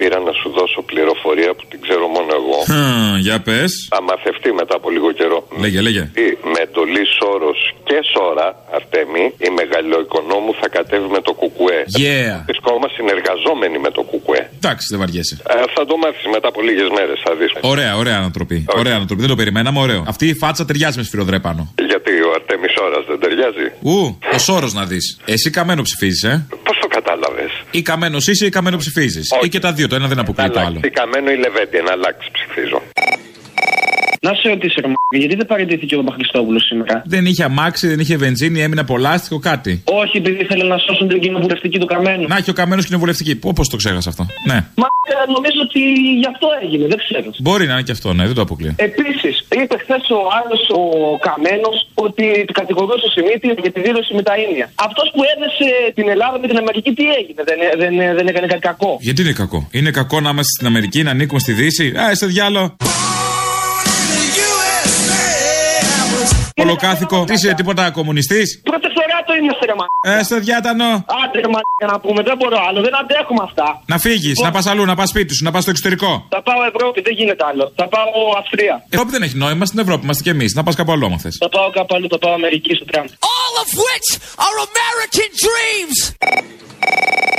Πήρα να σου δώσω πληροφορία που την ξέρω μόνο εγώ. Χμ, Για πες. Θα μαθευτεί μετά από λίγο καιρό. Λέγε, λέγε. Τι, Με εντολή Σόρο και Σόρα, Αρτέμι, η μεγαλοοικονόμου θα κατέβει με το κουκουέ. Yeah. Τη κόμμα συνεργαζόμενη με το κουκουέ. Εντάξει, δεν βαριέσαι. Ε, θα το μάθεις μετά από λίγες μέρες, θα δεις. Ωραία, ωραία ανατροπή. Ωραία ανατροπή. Δεν το περιμέναμε, ωραίο. Αυτή η φάτσα ταιριάζει με σφυροδρέ πάνω. Γιατί ο Αρτέμι Σόρα δεν ταιριάζει; Ου, ο Σόρο να δεις. Εσύ καμένο ψηφίζεις, ε; Πώς το κατάλαβες; Ή καμένος είσαι ή καμένο ψηφίζεις. Ή και τα δύο. Το ένα δεν αποκλείει το άλλο. Τι καμένο ή λεβέντι, ένα αλλάξει explique les gens. Να σε ρωτήσω, ρε μ***, γιατί δεν παραιτήθηκε ο Παπαχριστόπουλος σήμερα; Δεν είχε αμάξι, δεν είχε βενζίνη, έμεινε από λάστιχο, κάτι. Όχι, επειδή ήθελε να σώσουν την κοινοβουλευτική του καμένου. Να έχει ο καμένος κοινοβουλευτική. Πώς το ξέχασα αυτό; Ναι. Μα ε, νομίζω ότι γι' αυτό έγινε, δεν ξέρω. Μπορεί να είναι και αυτό, ναι, δεν το αποκλείω. Επίσης, είπε χθες ο άλλος ο Καμένος ότι κατηγορούσε ο Σιμίτη για τη δήλωση με τα ίνια. Αυτός που έδεσε την Ελλάδα με την Αμερική, τι έγινε, δεν, δεν, δεν έκανε κάτι κακό; Γιατί είναι κακό; Είναι κακό να είμαστε στην Αμερική, να ανήκουμε στη Δύση; Α, είσαι διάλο. Ολοκάθικο. Τι είσαι, τίποτα κομμουνιστής; Προτεκτοράτο είμαστε, ρε μα. Ε, στο διάτανο. Άντε, ρε μα, να πούμε, δεν μπορώ άλλο, δεν αντέχουμε αυτά. Να φύγεις, να πας αλλού, να πας σπίτι σου, να πας στο εξωτερικό. Θα πάω Ευρώπη, δεν γίνεται άλλο. Θα πάω Αυστρία. Ευρώπη δεν έχει νόημα, στην Ευρώπη είμαστε κι εμείς. Να πας κάπου αλλού, άμα θες. Θα πάω κάπου αλλού, θα πάω Αμερική στο Τραμπ. All of which are American dreams.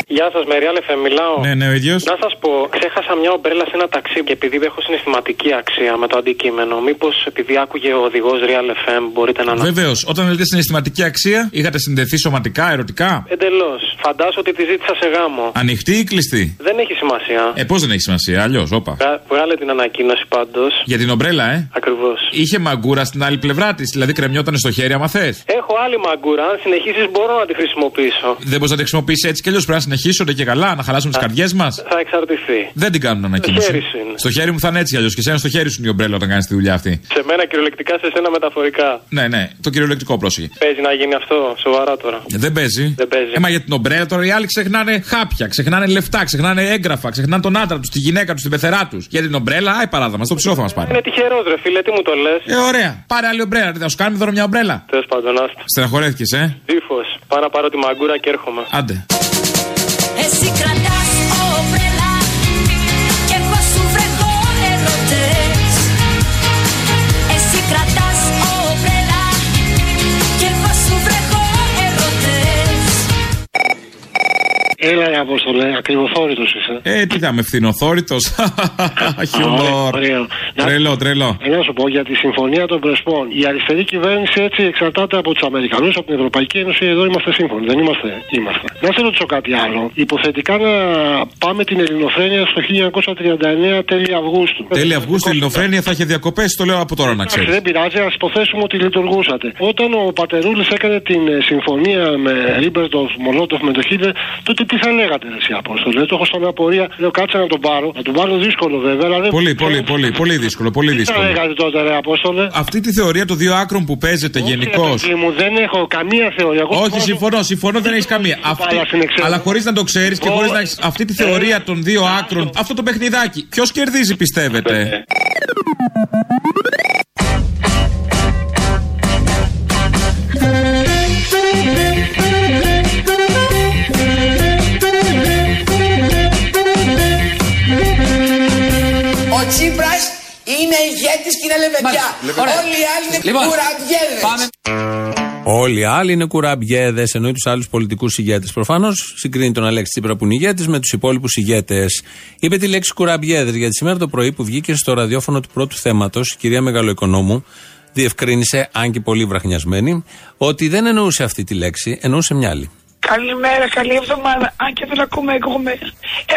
Γεια σας, Μεριάλ Εφε, μιλάω. Ναι, ναι, ο ίδιος. Να σας πω, ξέχασα μια ομπρέλα σε ένα ταξί και επειδή έχω συναισθηματική αξία με το αντικείμενο, μήπως επειδή άκουγε ο οδηγός Real FM μπορείτε να αναφέρετε. Βεβαίως, όταν λέτε συναισθηματική αξία, είχατε συνδεθεί σωματικά, ερωτικά; Εντελώς. Φαντάζομαι ότι τη ζήτησα σε γάμο. Ανοιχτή ή κλειστή; Δεν έχει σημασία. Ε, πώς δεν έχει σημασία, αλλιώς, όπα. Βγα- Βγάλε την ανακοίνωση πάντως. Για την ομπρέλα, ε. Ακριβώς. Είχε μαγκούρα στην άλλη πλευρά της, δηλαδή κρεμιόταν στο χέρι, άμα θες. Έχω άλλη μαγκούρα. Αν συνεχίσεις, μπορώ να τη χρησιμοποιήσω. Δεν μπορείς να τη χρησιμοποιήσεις έτσι κι αλλιώς. Πρέπει να συνεχίσονται και καλά, να χαλάσουν τις καρδιές μας. Θα εξαρτηθεί. Δεν την κάνουν ανακοίνωση. χέρι σου είναι. Στο χέρι μου θα είναι έτσι αλλιώς. Και εσένα στο χέρι σου είναι η ομπρέλα όταν κάνεις τη δουλειά αυτή. Σε μένα κυριολεκτικά, σε σένα μεταφορικά. Ναι, ναι, το κυριολεκτικό πρόσεχε. Παίζει να γίνει αυτό, σοβαρά τώρα. Δεν παίζει. Δεν παίζει. Ε, μα για την ομπρέλα τώρα οι άλλοι ξεχνάνε χάπια, ξεχνάνε λεφτά, ξεχνάνε έγγραφα, ξεχνάνε τον άντρα τους, τη γυναίκα τους, την πεθερά τους. Για την ομπρέλα, άι παράδα μα, το ψηλό θα μας πάρει. Είναι τυχερός, ρε φίλε, τι μου το λες. Ε, ωραία. Πάρε άλλη ομπρέλα, τι θα σου κάνουμε τώρα μια ομπρέλα. Τέλος πάντων, άστα. Στεναχωρέθηκες, ε. Τύφο. Πάω να πάρω τη μαγκούρα και έρχομαι. Άντε. Εσύ Έλα, ρε Απόστολε, ακριβοθώρητο είσαι. Ε, τι είδαμε, φθηνοθώρητο. [LAUGHS] Χιούμορ. Ωραίο. Να- Τρελό, τρελό. Ε, Να σου πω για τη συμφωνία των Πρεσπών. Η αριστερή κυβέρνηση έτσι εξαρτάται από τους Αμερικανούς, από την Ευρωπαϊκή Ένωση. Εδώ είμαστε σύμφωνοι. Δεν είμαστε. είμαστε. Να σε ρωτήσω κάτι άλλο. Υποθετικά να πάμε την ελληνοφρένεια στο 1939 τέλη Αυγούστου. Τέλη Αυγούστου η Ελληνοφρένεια θα είχε διακοπές, το λέω από τώρα να Εντάξει, ξέρεις. δεν πειράζει, ας υποθέσουμε ότι λειτουργούσατε. Όταν ο Πατερούλης έκανε την ε, συμφωνία με Ρίμπεντροπ, Μολότοφ με το Χίτλερ, τότε τι τι θα λέγατε εσύ Απόστολε; Το έχω σαν απορία. Λέω κάτσε να τον πάρω. Να τον πάρω δύσκολο βέβαια. Αλλά δεν... Πολύ, πολύ, πολύ, πολύ δύσκολο. Πολύ Τι θα δύσκολο. λέγατε τότε, ρε Απόστολε; Αυτή τη θεωρία των δύο άκρων που παίζεται γενικώς. Όχι, μου, δεν έχω καμία θεωρία. Εγώ Όχι, μόνο- συμφωνώ, συμφωνώ, δεν έχεις καμία. Αυτή, μπάλα στην εξέλιξη. αλλά χωρίς να το ξέρεις και Εγώ- χωρίς να έχει αυτή τη θεωρία των δύο άκρων, αυτό το παιχνιδάκι. Ποιος κερδίζει, πιστεύετε; Ηγέτης και είναι λεβεντιά. Όλοι οι άλλοι είναι Λοιπόν, κουραμπιέδες. Όλοι οι άλλοι είναι κουραμπιέδες, εννοεί τους άλλους πολιτικούς ηγέτες. Προφανώς συγκρίνει τον Αλέξη Τσίπρα που είναι ηγέτης με τους υπόλοιπους ηγέτες. Είπε τη λέξη κουραμπιέδες, γιατί σήμερα το πρωί που βγήκε στο ραδιόφωνο του πρώτου θέματος, η κυρία Μεγαλοοικονόμου διευκρίνησε, αν και πολύ βραχνιασμένη, ότι δεν εννοούσε αυτή τη λέξη, εννοούσε μια άλλη. Καλημέρα, καλή εβδομάδα. Αν και δεν ακούμε, εγώ με...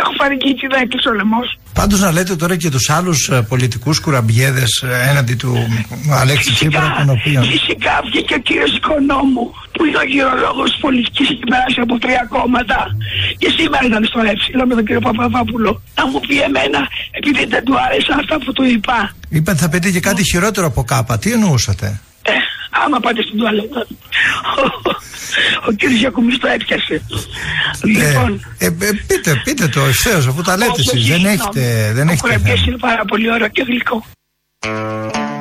έχω φαρικίτσι να έκλεισε ο λαιμό. Πάντως να λέτε τώρα και τους άλλους πολιτικούς κουραμπιέδες έναντι του Αλέξη Τσίπρα, τον οποίο. Φυσικά βγήκε ο κύριος Οικονόμου, που είναι ο γυρολόγος τη πολιτικής και περάσει από τρία κόμματα. Και σήμερα ήταν στο έψιλο με τον κύριο Παπαδόπουλο. Να μου πει εμένα, επειδή δεν του άρεσαν αυτά που του είπα. Είπατε θα πείτε και κάτι χειρότερο από κάπα. Τι εννοούσατε; Ε, άμα πάτε στην τουαλέτα. Ο κύριος Γιακουμής το έπιασε. Λοιπόν, Ε, ε, πείτε, πείτε το ευθέω αφού τα λέτε όχι, εσείς. όχι, Δεν συγγνώμη. έχετε, δεν Ο έχετε κουραμπιές θέμα. είναι πάρα πολύ ωραίο και γλυκό.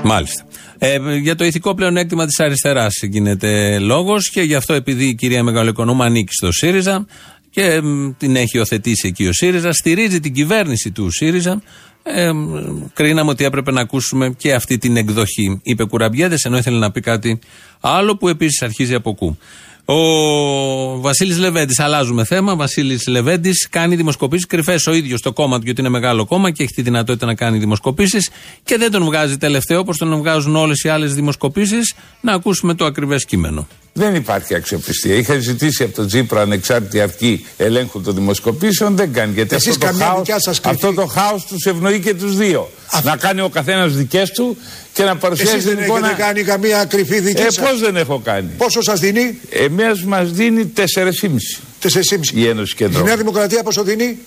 Μάλιστα. Ε, για το ηθικό πλεονέκτημα της αριστεράς γίνεται λόγος και γι' αυτό επειδή η κυρία Μεγαλοοικονόμου ανήκει στο ΣΥΡΙΖΑ και μ, την έχει υιοθετήσει εκεί ο ΣΥΡΙΖΑ, στηρίζει την κυβέρνηση του ΣΥΡΙΖΑ. Ε, μ, κρίναμε ότι έπρεπε να ακούσουμε και αυτή την εκδοχή. Είπε κουραμπιέδε, ενώ ήθελε να πει κάτι άλλο που επίσης αρχίζει από κου. Ο Βασίλης Λεβέντης, αλλάζουμε θέμα. Βασίλης Λεβέντης κάνει δημοσκοπήσεις κρυφές ο ίδιος στο κόμμα του, γιατί είναι μεγάλο κόμμα και έχει τη δυνατότητα να κάνει δημοσκοπήσεις και δεν τον βγάζει τελευταίο όπως τον βγάζουν όλες οι άλλες δημοσκοπήσεις. Να ακούσουμε το ακριβές κείμενο. Δεν υπάρχει αξιοπιστία. Είχα ζητήσει από τον Τζίπρα ανεξάρτητη αρχή ελέγχου των δημοσκοπήσεων. Δεν κάνει. Γιατί Εσείς αυτό το, καμιά χάος, δικιά σας κρυφή. αυτό το χάος τους ευνοεί και τους δύο. Να κάνει ο καθένας δικές του και να παρουσιάζεις Εσείς δεν την εικόνα. έχετε κάνει καμία κρυφή δική Ε, σας. πώς δεν έχω κάνει; Πόσο σας δίνει; Εμείς μας δίνει 4,5 4,5. η Ένωση Η Κεντρών. Νέα Δημοκρατία πόσο δίνει;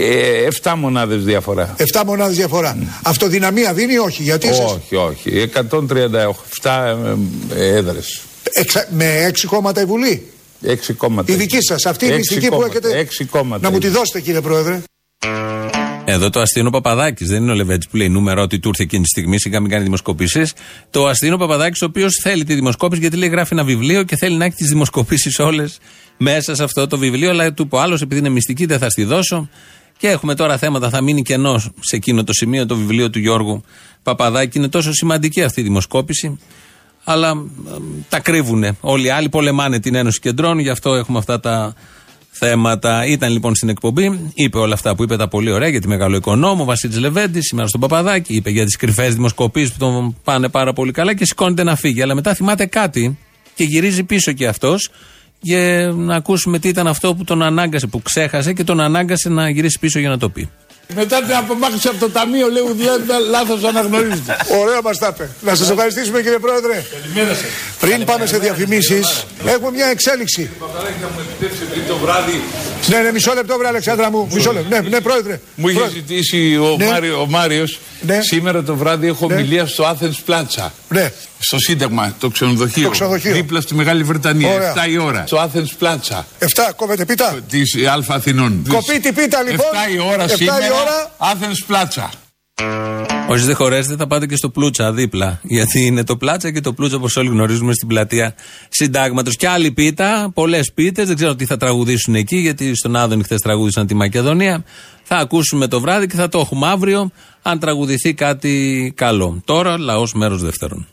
Ε, 7 μονάδες διαφορά. 7 μονάδες διαφορά. Αυτοδυναμία δίνει ή όχι; Γιατί εσείς Όχι, όχι. 137 ε, ε, έδρες. εξα- με 6 κόμματα η Βουλή; 6 κόμματα. Η δική σας, αυτή η Έξι μυστική που κόμματα, έχετε. έξι κόμματα Να μου τη είναι. δώσετε κύριε Πρόεδρε. Εδώ το αστείο είναι ο Παπαδάκης, δεν είναι ο Λεβέντης που λέει νούμερο ότι του ήρθε εκείνη τη στιγμή, σιγά μην κάνει δημοσκοπήσεις. Το αστείο είναι ο Παπαδάκης, ο οποίος θέλει τη δημοσκόπηση γιατί λέει γράφει ένα βιβλίο και θέλει να έχει τις δημοσκοπήσεις όλες μέσα σε αυτό το βιβλίο. Αλλά του είπε ο άλλος, επειδή είναι μυστική, δεν θα στη δώσω. Και έχουμε τώρα θέματα, θα μείνει κενός σε εκείνο το σημείο το βιβλίο του Γιώργου Παπαδάκη. Είναι τόσο σημαντική αυτή η δημοσκόπηση. Αλλά ε, τα κρύβουνε. Όλοι οι άλλοι πολεμάνε την Ένωση Κεντρών, γι' αυτό έχουμε αυτά τα θέματα. Ήταν λοιπόν στην εκπομπή, είπε όλα αυτά που είπε τα πολύ ωραία για τη μεγάλο οικονόμο, ο Βασίλης Λεβέντης, σήμερα στον Παπαδάκη, είπε για τις κρυφές δημοσκοπήσεις που τον πάνε πάρα πολύ καλά και σηκώνεται να φύγει. Αλλά μετά θυμάται κάτι και γυρίζει πίσω κι αυτός για να ακούσουμε τι ήταν αυτό που τον ανάγκασε, που ξέχασε και τον ανάγκασε να γυρίσει πίσω για να το πει. Μετά την απομάκρυνση από το ταμείο λέω λάθος αναγνωρίζετε. Ωραία μας τα είπε. Να σας ευχαριστήσουμε κύριε Πρόεδρε. Καλημέρα σας. Πριν πάμε σε διαφημίσεις, έχουμε μια εξέλιξη. το βράδυ Ναι, ναι, μισό λεπτό, βρε Αλεξάνδρα μου. Μισό λεπτό. Ναι, ναι, Πρόεδρε. Μου είχε Πρόεδρε. ζητήσει ο, Ναι. Μάριο, ο Μάριος σήμερα το βράδυ έχω ομιλία στο Athens Plaza. Ναι. Στο Σύνταγμα, το ξενοδοχείο. Το ξενοδοχείο. Δίπλα στη Μεγάλη Βρετανία. Ωραία. 7 η ώρα. Στο Athens Plaza. 7, κόβετε πίτα. Της Α Αθηνών. Κοπεί πίτα λοιπόν. 7 η ώρα 7 η σήμερα. ώρα. Athens Plaza. Όσοι δεν χωρέσετε, θα πάτε και στο πλούτσα δίπλα. Γιατί είναι το πλάτσα και το πλούτσα, όπως όλοι γνωρίζουμε, στην πλατεία Συντάγματος. Και άλλη πίτα, πολλές πίτες. Δεν ξέρω τι θα τραγουδήσουν εκεί, γιατί στον Άδωνη χθες τραγούδησαν τη Μακεδονία. Θα ακούσουμε το βράδυ και θα το έχουμε αύριο, αν τραγουδηθεί κάτι καλό. Τώρα, λαός μέρος δεύτερον.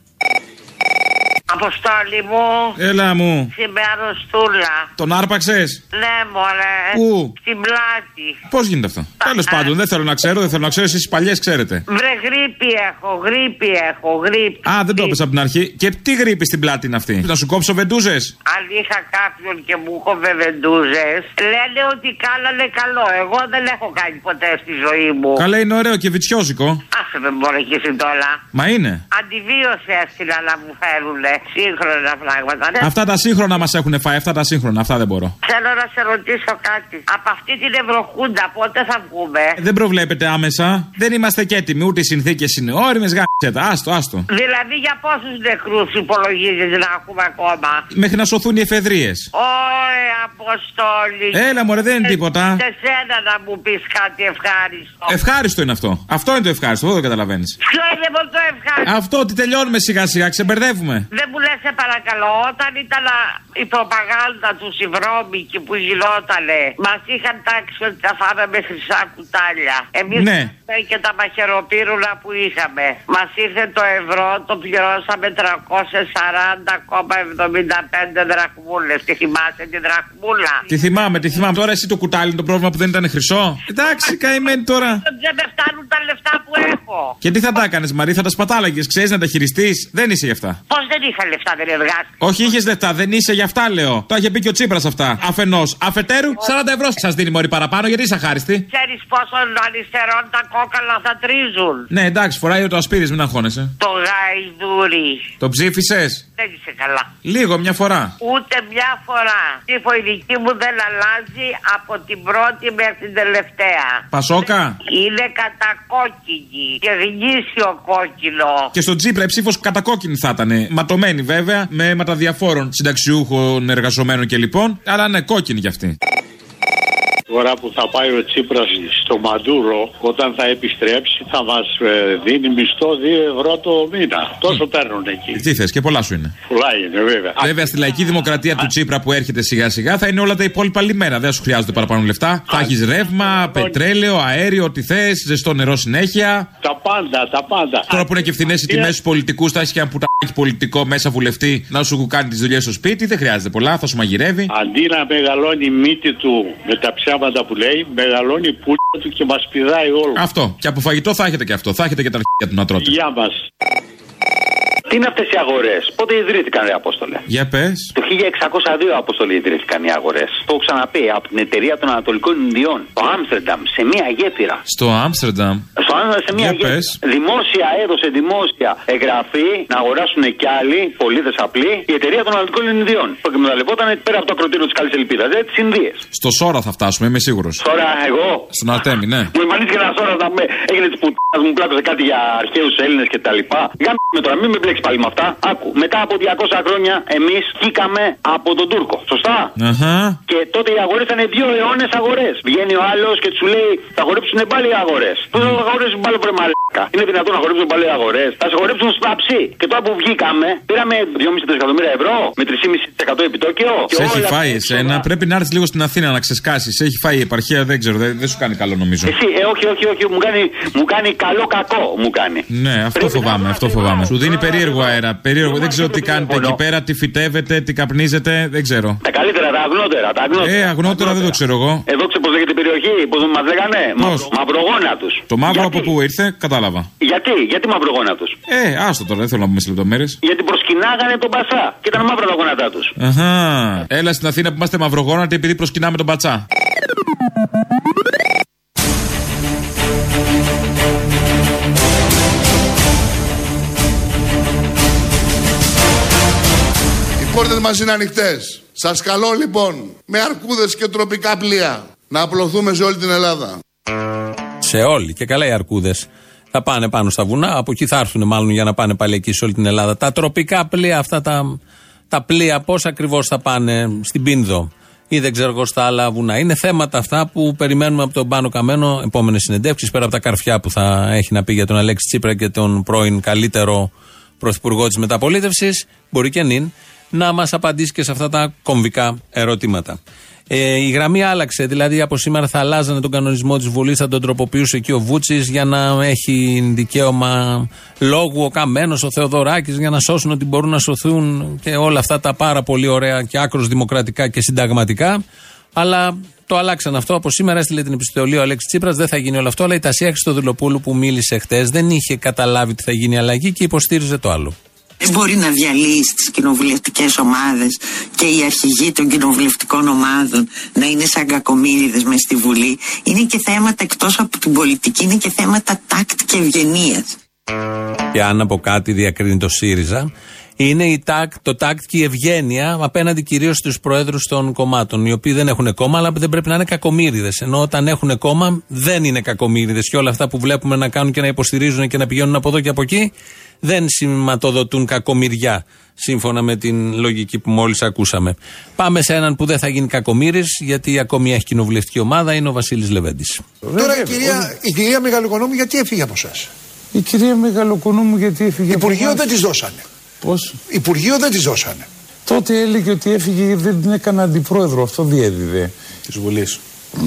Αποστόλη μου. Έλα μου. Στην αρρωστούλα. Τον άρπαξες; Ναι, μωρέ. Πού; Στην πλάτη. Πώς γίνεται αυτό; Τέλος πάντων, δεν θέλω να ξέρω, δεν θέλω να ξέρω. Εσείς παλιές ξέρετε. Βρε γρήπη έχω, γρήπη έχω, γρήπη. Α, δεν το έπεσα από την αρχή. Και τι γρήπη στην πλάτη είναι αυτή; Να σου κόψω βεντούζες; Αν είχα κάποιον και μου κόβε βεντούζες, λένε ότι κάνανε καλό. Εγώ δεν έχω κάνει ποτέ στη ζωή μου. Καλά είναι ωραίο και βιτσιόζικο. Άσε με μπορεί και εσύ τώρα. Μα είναι. Αντιβίωση έστειλα να μου φέρουνε. Σύγχρονα πράγματα. Ναι. Αυτά τα σύγχρονα μας έχουν φάει, αυτά τα σύγχρονα, αυτά δεν μπορώ. Θέλω να σε ρωτήσω κάτι. Από αυτή την Ευρωχούντα πότε θα βγούμε; Δεν προβλέπετε άμεσα. Δεν είμαστε και έτοιμοι, ούτε οι συνθήκες είναι όριμε. Γάμισέτα, άστο, άστο. Δηλαδή για πόσους νεκρούς υπολογίζεις να έχουμε ακόμα; Μέχρι να σωθούν οι εφεδρείες. Ωε, Αποστόλη. Έλα, μωρέ, δεν είναι τίποτα. Σε σένα να μου πεις κάτι ευχάριστο. Ευχάριστο είναι αυτό. Αυτό είναι το ευχάριστο, δεν το καταλαβαίνεις. Ποιο είναι μόνο το ευχάριστο; Αυτό ότι τελειώνουμε σιγά σιγά, ξεμπερδεύουμε. Δεν μου λες σε παρακαλώ, όταν ήταν α, η προπαγάνδα του Σιβρώμικη που γινότανε, μας είχαν τάξει ότι θα φάμε με χρυσά κουτάλια. Εμείς Ναι. είχαμε και τα μαχαιροπύρουνα που είχαμε. Μας ήρθε το ευρώ, το πληρώσαμε 340,75 δραχμούλες. Τη θυμάσαι την δραχμούλα; Τη θυμάμαι, τη θυμάμαι. Τώρα εσύ το κουτάλι είναι το πρόβλημα που δεν ήταν χρυσό. Εντάξει, καημένη τώρα. Δεν με φτάνουν τα λεφτά που έχω. Και τι θα τα έκανες, Μαρή, θα τα σπατάλαγες, ξέρεις να τα χειριστείς. Δεν είσαι γι' αυτά. Πώς δεν είχα λεφτά, δεν εργάστηκα. Όχι, είχες λεφτά, δεν είσαι γι' αυτά, λέω. Το είχε πει και ο Τσίπρας αυτά. Αφενός. Αφετέρου, 40 ευρώ σας δίνει μόλι παραπάνω, γιατί είσαι αχάριστη; Ξέρεις πόσο αριστερών τα κόκαλα θα τρίζουν. Ναι, εντάξει, φοράει το ασπίδι, μην αγχώνεσαι. Το γαϊδούρι. Το ψήφισες; Δεν είσαι καλά. Λίγο, μια φορά. Ούτε μια φορά. Η δική μου δεν αλλάζει από την πρώτη μέχρι την τελευταία. Πασόκα; Είναι κατακόκκινη και γνήσιο κόκκινο. Και στον Τσίπρα η ψήφος κατακόκκινη θα ήταν. Ματωμένη βέβαια, με αίματα διαφόρων συνταξιούχων, εργαζομένων και λοιπόν. Αλλά ναι, κόκκινη κι αυτή. Τώρα που θα πάει ο Τσίπρας στο Μαντούρο, όταν θα επιστρέψει, θα μας ε, δίνει μισθό 2 ευρώ το μήνα. Τόσο παίρνουν εκεί. Τι θες και πολλά σου είναι. Πολλά είναι βέβαια. Βέβαια, στη λαϊκή δημοκρατία του Τσίπρα που έρχεται σιγά σιγά θα είναι όλα τα υπόλοιπα λιμένα. Δεν σου χρειάζονται παραπάνω λεφτά. Θα έχεις ρεύμα, πετρέλαιο, αέριο, ό,τι θες, ζεστό νερό συνέχεια. Τα πάντα, τα πάντα. Τώρα που είναι και φθηνές οι τιμές στους πολιτικούς, θα έχεις και ένα πουτάκι πολιτικό μέσα βουλευτή να σου κάνει τις δουλειές στο σπίτι. Δεν χρειάζεται πολλά, θα σου μαγειρεύει. Αντί να μεγαλώνει η μύτη του με τα ψέματα που λέει, μεγαλώνει η πούλια του και μας πηδάει όλο. Αυτό. Και από φαγητό θα έχετε και αυτό. Θα έχετε και τα αρχίδια του να τρώτε. Γεια μας. Τι είναι αυτές οι αγορές, πότε ιδρύθηκαν, ρε Απόστολε; Για πες. Το 1602 Απόστολε ιδρύθηκαν οι αγορές. Το έχω ξαναπεί από την εταιρεία των Ανατολικών Ινδιών. Το Άμστερνταμ, σε μία γέφυρα. Στο Άμστερνταμ. Στο Άμστερνταμ, σε μία Για γέφυρα. πες. Δημόσια έδωσε δημόσια εγγραφή να αγοράσουν κι άλλοι πολίτες απλοί η εταιρεία των Ανατολικών Ινδιών. Που εκμεταλλευόταν πέρα από το ακροτήριο της Καλής Ελπίδας, δηλαδή τι Ινδίε. Στο Σόρα θα φτάσουμε, είμαι σίγουρος. Τώρα εγώ Στον Αρτέμι, ναι. μου εμφανίστηκε ένα ώρα να με έγινε της πουτάνα μου πλάκωσε κάτι για αρχαίους Έλληνες και τα λοιπά. Γάμισε με τώρα, μην με μπλέξεις πάλι με αυτά. Άκου, μετά από 200 χρόνια εμείς βγήκαμε από τον Τούρκο. Σωστά; Αχα. Και τότε οι αγορές ήταν δύο αιώνες αγορές. Βγαίνει ο άλλος και τους λέει θα χορέψουν πάλι οι αγορές. Πού θα χορέψουν πάλι βρε μαλάκα; Είναι δυνατόν να χορέψουν πάλι οι αγορές; Θα σε χορέψουν στα ψή. Και τώρα που βγήκαμε πήραμε 2,5 εκατομμύρια ευρώ με 3,5% επιτόκιο. Και Σε έχει όλα φάει εσένα. Πρέπει να έρθεις λίγο στην Αθήνα να ξεσκάσεις. Σε έχει φάει η επαρχία, δεν ξέρω, δεν, δεν σου κάνει καλό νομίζω. Εσύ, ε, όχι, όχι, όχι, μου κάνει, μου κάνει καλό κακό, μου κάνει. Ναι, αυτό φοβάμαι, αυτό φοβάμαι. Σου δίνει περίεργο αέρα. Περίεργο. Δεν ξέρω τι κάνετε εκεί πέρα, τι φυτεύετε, τι καπνίζετε, δεν ξέρω. Τα καλύτερα, τα αγνότερα, τα αγνότερα. Ε, αγνότερα δεν το ξέρω εγώ. Εδώ ξέρω πώς λέγεται η περιοχή, πώς μας λέγανε. Πώς; Μαυρογόνα τους. Το μαύρο από πού ήρθε, κατάλαβα. Γιατί, γιατί μαυρογόνα τους; Ε, άστο τώρα, δεν θέλω να πούμε σε λεπτομέρειες. Γιατί προσκυνάγανε τον Πασά και ήταν μαύρα τα γόνατά τους. Αχα. Έλα στην Αθήνα που είμαστε μαυρογόνατοι επειδή προσκυνάμε τον πατσά. Πόρτες μας είναι ανοιχτές. Σας καλώ λοιπόν με αρκούδες και τροπικά πλοία να απλωθούμε σε όλη την Ελλάδα. Σε όλοι. Και καλά οι αρκούδες θα πάνε πάνω στα βουνά. Από εκεί θα έρθουν μάλλον για να πάνε πάλι εκεί σε όλη την Ελλάδα. Τα τροπικά πλοία, αυτά τα, τα πλοία, πώς ακριβώς θα πάνε στην Πίνδο ή δεν ξέρω εγώ στα άλλα βουνά. Είναι θέματα αυτά που περιμένουμε από τον Πάνο Καμένο επόμενες συνεντεύξεις πέρα από τα καρφιά που θα έχει να πει για τον Αλέξη Τσίπρα και τον πρώην καλύτερο πρωθυπουργό της μεταπολίτευσης. Μπορεί και νυν να μας απαντήσει και σε αυτά τα κομβικά ερωτήματα. Ε, η γραμμή άλλαξε, δηλαδή από σήμερα θα αλλάζανε τον κανονισμό της Βουλής, θα τον τροποποιούσε εκεί ο Βούτσης για να έχει δικαίωμα λόγου ο Καμένος, ο Θεοδωράκης, για να σώσουν ότι μπορούν να σωθούν και όλα αυτά τα πάρα πολύ ωραία και άκρος δημοκρατικά και συνταγματικά. Αλλά το αλλάξαν αυτό. Από σήμερα έστειλε την επιστολή ο Αλέξης Τσίπρας. Δεν θα γίνει όλο αυτό. Αλλά η Τασία Χριστοδουλοπούλου που μίλησε χτες δεν είχε καταλάβει τι θα γίνει αλλαγή και υποστήριζε το άλλο. Δεν μπορεί να διαλύσει τις κοινοβουλευτικές ομάδες και οι αρχηγοί των κοινοβουλευτικών ομάδων να είναι σαν κακομίριδε μες στη Βουλή. Είναι και θέματα εκτός από την πολιτική, είναι και θέματα τάκτ και ευγενίας. Και αν από κάτι διακρίνει το ΣΥΡΙΖΑ, είναι η τάκ, το τάκτ και η ευγένεια απέναντι κυρίως στους προέδρους των κομμάτων, οι οποίοι δεν έχουν κόμμα, αλλά δεν πρέπει να είναι κακομίριδε. Ενώ όταν έχουν κόμμα δεν είναι κακομίριδε. Και όλα αυτά που βλέπουμε να κάνουν και να υποστηρίζουν και να πηγαίνουν από εδώ και από εκεί, δεν σηματοδοτούν κακομοιριά. Σύμφωνα με την λογική που μόλις ακούσαμε. Πάμε σε έναν που δεν θα γίνει κακομοίρη, γιατί ακόμη έχει κοινοβουλευτική ομάδα, είναι ο Βασίλης Λεβέντης. Τώρα η κυρία, η κυρία Μεγαλοκονόμου γιατί έφυγε από εσά. Η κυρία Μεγαλοκονόμου γιατί έφυγε από Υπουργείο εμάς; δεν της δώσανε. Πώς; Υπουργείο δεν τη δώσανε. Τότε έλεγε ότι έφυγε γιατί δεν την έκανα αντιπρόεδρο. Αυτό διέδιδε. Τη Βουλή.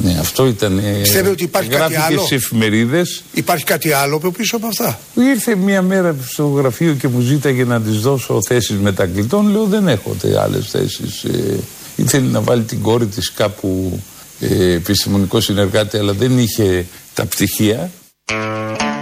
Ναι, αυτό ήταν. ε, Πιστεύετε ότι υπάρχει κάτι γράφηκε άλλο; στι εφημερίδες. Υπάρχει κάτι άλλο από πίσω από αυτά; Ήρθε μία μέρα στο γραφείο και μου ζήταγε να της δώσω θέσεις μετακλητών. Λέω δεν έχω άλλες θέσεις. Ε, ήθελε να βάλει την κόρη της κάπου ε, επιστημονικό συνεργάτη, αλλά δεν είχε τα πτυχία.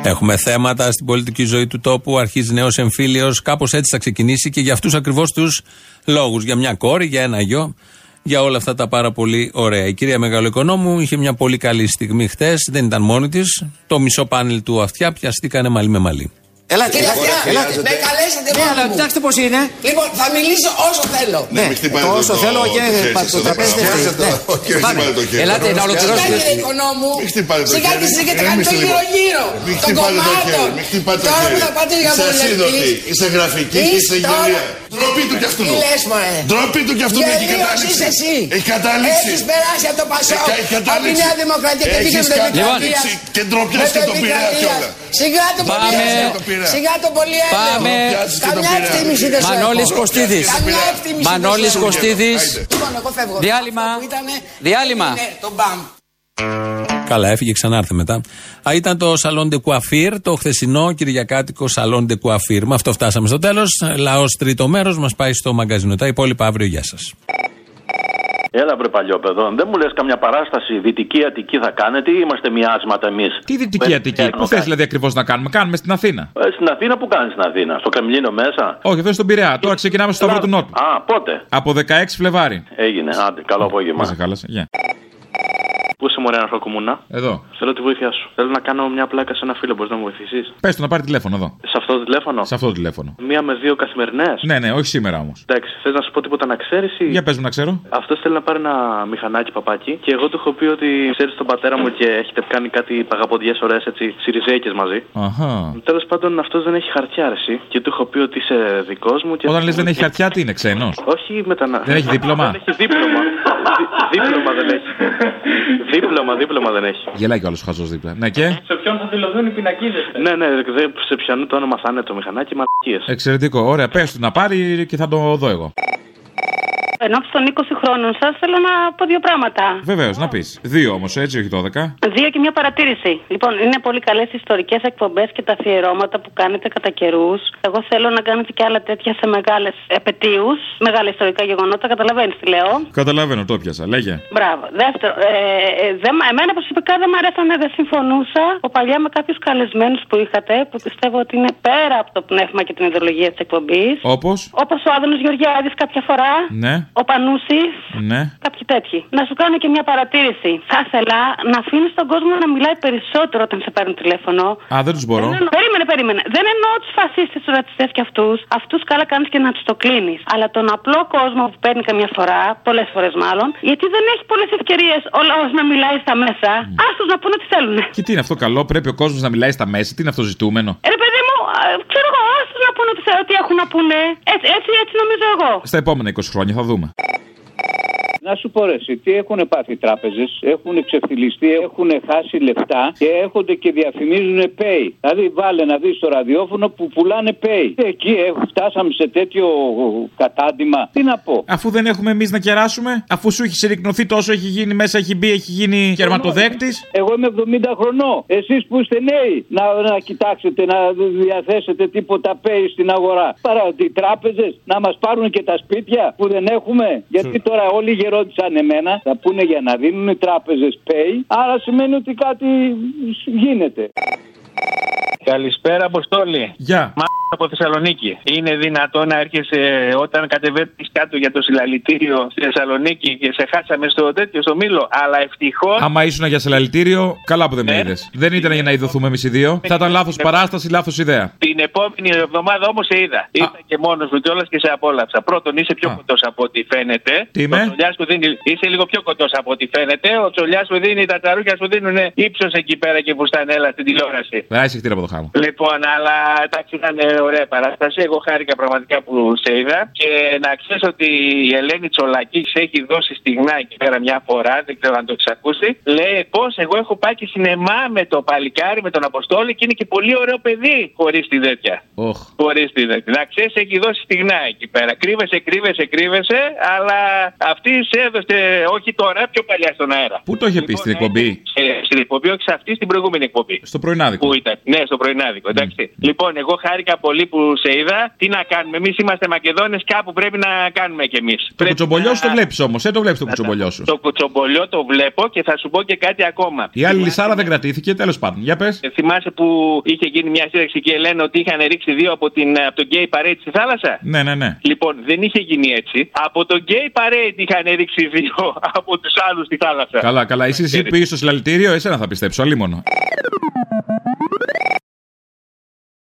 Έχουμε θέματα στην πολιτική ζωή του τόπου. Αρχίζει νέος εμφύλιος. Κάπως έτσι θα ξεκινήσει και για αυτούς ακριβώς τους λόγους. Για μια κόρη, για ένα γιο, για όλα αυτά τα πάρα πολύ ωραία. Η κυρία Μεγαλοοικονόμου είχε μια πολύ καλή στιγμή χτες. Δεν ήταν μόνη της. Το μισό πάνελ του αυτιά πιαστήκανε μαλλί με μαλλί. Ελάτε, Κύριε ελάτε, Αυτιά, ελάτε. με καλέσατε Ναι, μόνο αλλά μου. κοιτάξτε πώς είναι. Λοιπόν, θα μιλήσω όσο θέλω. Ναι, μην χτυπάτε το το- όσο το- θέλω και το χέρι πα- σας το εδώ τραπέζι πέρα. δεν Πιάστε φταίει. το- Ναι. όχι, όχι, Πάμε. χτυπάτε το χέρι. Ελάτε να Σιγά ολοκληρώσετε. κύριε οικονόμου. Μην χτυπάτε το Σιγά χέρι. και σιγά και Ηρεμήστε κάνετε το λίγο. γύρω γύρω. Μην Των χτυπάτε το κομμάτων. χέρι. Μην χτυπάτε το Τώρα που χέρι. θα πάτε για Είσαι ασίδωτη. βουλευτής. Είσαι γραφική και είσαι Είσαι τώρα- γελία. Ντροπή του κι αυτού. Τι λες, μωρέ; Ντροπή του κι αυτού έχει Γελίος καταλήξει. είσαι εσύ. Έχει καταλήξει. Έχεις περάσει από το Πασόκ. Έχει- έχει Από τη καταλήξει. Νέα Δημοκρατία και Έχεις πήγες με το καταλήξει επικρατεία. και ντροπιάς και τον Πειραιά κιόλας. Σιγά το πολύ Πάμε. έλεο. Σιγά το πολύ έλεο. Πάμε. Ντροπιάζεις και τον Καμιά Πειραιά. εκτίμηση δεν σου Μανώλης έχω. Κωστίδης. Καμιά εκτίμηση δεν Μανώλης σου έχω. Κωστίδης. Λοιπόν, εγώ φεύγω. Διάλειμμα. Αυτό που ήτανε, Διάλειμμα. Είναι το μπαμ. Καλά, έφυγε, ξανάρθε μετά. Α, ήταν το Salon de Coiffure, το χθεσινό κυριακάτικο Salon de Coiffure. Με αυτό φτάσαμε στο τέλος. Λαός τρίτο μέρος μας πάει στο μαγκαζίνο. Τα υπόλοιπα αύριο. Γεια σας. Έλα βρε παλιόπαιδο, δεν μου λες καμιά παράσταση δυτική Αττική θα κάνετε ή είμαστε μοιάσματα εμείς; Τι δυτική Αττική, πού θες δηλαδή ακριβώς να κάνουμε; Κάνουμε στην Αθήνα. Ε, στην Αθήνα που κάνεις στην Αθήνα, στο Κρεμλίνο μέσα; Όχι, εδώ στον Πειραιά. Τώρα ξεκινάμε στο Σταυρό του Νότου. Α, πότε; Από 16 Φλεβάρι. Έγινε, άντε, καλό απόγευμα. Να σε χάλασε. Γεια. Πού είσαι μωρέ αναρχοκομούνα. Εδώ. Θέλω τη βοήθειά σου. Θέλω να κάνω μια πλάκα σε ένα φίλο, μπορείς να μου βοηθήσεις; Πες του να πάρει τηλέφωνο εδώ. Σε αυτό το τηλέφωνο; Σε αυτό το τηλέφωνο. Μία με δύο καθημερινές; Ναι, ναι, όχι σήμερα όμως. Εντάξει, θες να σου πω τίποτα να ξέρεις ή. Για πες μου να ξέρω. Αυτός θέλει να πάρει ένα μηχανάκι παπάκι και εγώ του έχω πει ότι ξέρεις τον πατέρα μου και έχετε κάνει κάτι παγαποδιέ ωραίες έτσι σιριζέικες μαζί. Αχά. Τέλος πάντων αυτός δεν έχει χαρτιά αρέσει και του έχω πει ότι είσαι δικός μου. Και... Όταν λες δεν έχει χαρτιά, τι είναι, ξένος; Όχι μετανα... Δεν έχει δίπλωμα; Δεν έχει δίπλωμα. Δι- δίπλωμα δεν έχει. Δίπλωμα, δίπλωμα δεν έχει. Γελάει κι άλλος χαζός δίπλα. Ναι, και; Σε ποιον θα δηλωθούν οι πινακίδες; Ναι, ναι, δεν σε ποιανού το όνομα θα είναι το μηχανάκι, μαλακίες. Εξαιρετικό. Ωραία, πες του να πάρει και θα το δω εγώ. Εν ώψη των 20 χρόνων σας, θέλω να πω δύο πράγματα. Βεβαίως, να πεις. Δύο όμως, έτσι, όχι 12. Δύο και μια παρατήρηση. Λοιπόν, είναι πολύ καλές οι ιστορικές εκπομπές και τα αφιερώματα που κάνετε κατά καιρούς. Εγώ θέλω να κάνετε και άλλα τέτοια σε μεγάλες επαιτίους, μεγάλα ιστορικά γεγονότα. Καταλαβαίνεις τι λέω; Καταλαβαίνω, το πιάσα. Λέγε. Μπράβο. Δεύτερο, ε, ε, δεν μ- εμένα προσωπικά δεν μου αρέσανε, δεν συμφωνούσα από παλιά με κάποιους καλεσμένους που είχατε, που πιστεύω ότι είναι πέρα από το πνεύμα και την ιδεολογία της εκπομπής. Όπως; Όπως ο Άδωνος Γεωργιάδης κάποια φορά. Ναι, Ο Πανούσης. ναι. Κάποιοι τέτοιοι. Να σου κάνω και μια παρατήρηση. Θα ήθελα να αφήνεις τον κόσμο να μιλάει περισσότερο όταν σε παίρνουν τηλέφωνο. Α, δεν τους μπορώ. Δεν εννο- Περίμενε, περίμενε. Δεν εννοώ τους φασίστες, τους ρατσιστές και αυτούς. Αυτούς καλά κάνεις και να τους το κλείνεις. Αλλά τον απλό κόσμο που παίρνει καμιά φορά, πολλές φορές μάλλον, γιατί δεν έχει πολλές ευκαιρίες ο λαός να μιλάει στα μέσα, Ναι. άστο να πούνε τι θέλουν. Και τι είναι αυτό καλό, πρέπει ο κόσμος να μιλάει στα μέσα, τι είναι αυτό ζητούμενο; Ε, ρε παιδί μου, α, ξέρω εγώ, άστο να πούνε τι, θε- τι έχουν να πούνε. Έτσι, έτσι, έτσι νομίζω εγώ. Στα επόμενα 20 χρόνια θα δούμε. Programa. Να σου πω ρε, εσύ, τι έχουν πάθει οι τράπεζες, έχουν ξεφτυλιστεί, έχουν χάσει λεφτά και έρχονται και διαφημίζουν pay. Δηλαδή, βάλε να δεις το ραδιόφωνο που πουλάνε pay. Εκεί ε, φτάσαμε σε τέτοιο κατάντημα. Τι να πω; Αφού δεν έχουμε εμείς να κεράσουμε, αφού σου έχει συρρυκνωθεί τόσο, έχει γίνει μέσα, έχει μπει, έχει γίνει κερματοδέκτης. Εγώ είμαι 70 χρονών. Εσείς που είστε νέοι, να, να κοιτάξετε, να διαθέσετε τίποτα pay στην αγορά. Παρά ότι οι τράπεζες να μας πάρουν και τα σπίτια που δεν έχουμε. Γιατί τώρα όλοι γερόντισαν εμένα, θα πούνε για να δίνουν οι τράπεζες pay. Άρα σημαίνει ότι κάτι γίνεται. Καλησπέρα, Αποστόλη. Γεια. Μα από Θεσσαλονίκη. Είναι δυνατό να έρχεσαι όταν κατεβαίνεις κάτω για το συλλαλητήριο στη Θεσσαλονίκη και σε χάσαμε στο τέτοιο, στο Μήλο. Αλλά ευτυχώ. Άμα ήσουν για συλλαλητήριο, καλά που δεν με είδες. Δεν ήταν για να ειδωθούμε εμείς οι δύο. Θα ήταν λάθος παράσταση, λάθος ιδέα. Την επόμενη εβδομάδα όμως σε είδα. Ήρθα και μόνος μου κιόλας και σε απόλαυσα. Πρώτον, είσαι πιο κοντός από ό,τι φαίνεται. Τι είμαι; Ο Τσολιάς σου δίνει, είσαι λίγο πιο κοντός από ό,τι φαίνεται. Ο Τσολιάς σου δίνει, τα τσαρούκια σου δίνουν ύψος εκεί πέρα και φουστανέλα στην τηλεόραση. Δεν είσαι από το χάμο. Λοιπόν, αλλά εντάξει, ήταν ωραία παράσταση. Εγώ χάρηκα πραγματικά που σε είδα. Και να ξέρεις ότι η Ελένη Τσολακής σε έχει δώσει στιγνά εκεί πέρα μια φορά. Δεν ξέρω αν το έχεις ακούσει. Λέει πώς εγώ έχω πάει και σινεμά με το παλικάρι, με τον Αποστόλη και είναι και πολύ ωραίο παιδί χωρίς τη τέτοια. Οχ. Χωρίς τη τέτοια. Να ξέρεις, έχει δώσει στιγνά εκεί πέρα. Κρύβεσαι, κρύβεσαι, κρύβεσαι, αλλά αυτή σε έδωσε όχι τώρα, πιο παλιά στον αέρα. Πού το είχε πει στην εκπομπή, Ε, στην εκπομπή, όχι σε αυτή, στην προηγούμενη εκπομπή. στο πρωινάδικο. Που ήταν. Ναι, στο πρωινάδικο, εντάξει. Λοιπόν, εγώ χάρηκα πολύ που σε είδα. Τι να κάνουμε, εμείς είμαστε Μακεδόνες, κάπου πρέπει να κάνουμε κι εμείς. Το κουτσομπολιό σου το βλέπεις όμως, ε, το βλέπεις το κουτσομπολιό σου. Το κουτσομπολιό το βλέπω και θα σου πω και κάτι ακόμα. Η άλλη λυσσάρα δεν κρατήθηκε, τέλος πάντων. Για πες. Ε, Θυμάσαι που είχε γίνει μια σύρραξη και λένε ότι είχαν ρίξει δύο από, την, από τον gay parade στη θάλασσα; Ναι, ναι, ναι. Λοιπόν, δεν είχε γίνει έτσι. Από τον gay parade είχαν ρίξει δύο [LAUGHS] από τους άλλους στη θάλασσα. Καλά, καλά. Εσύ, εσύ πήγες στο συλλαλητήριο, εσένα θα πιστέψω, αλίμονο.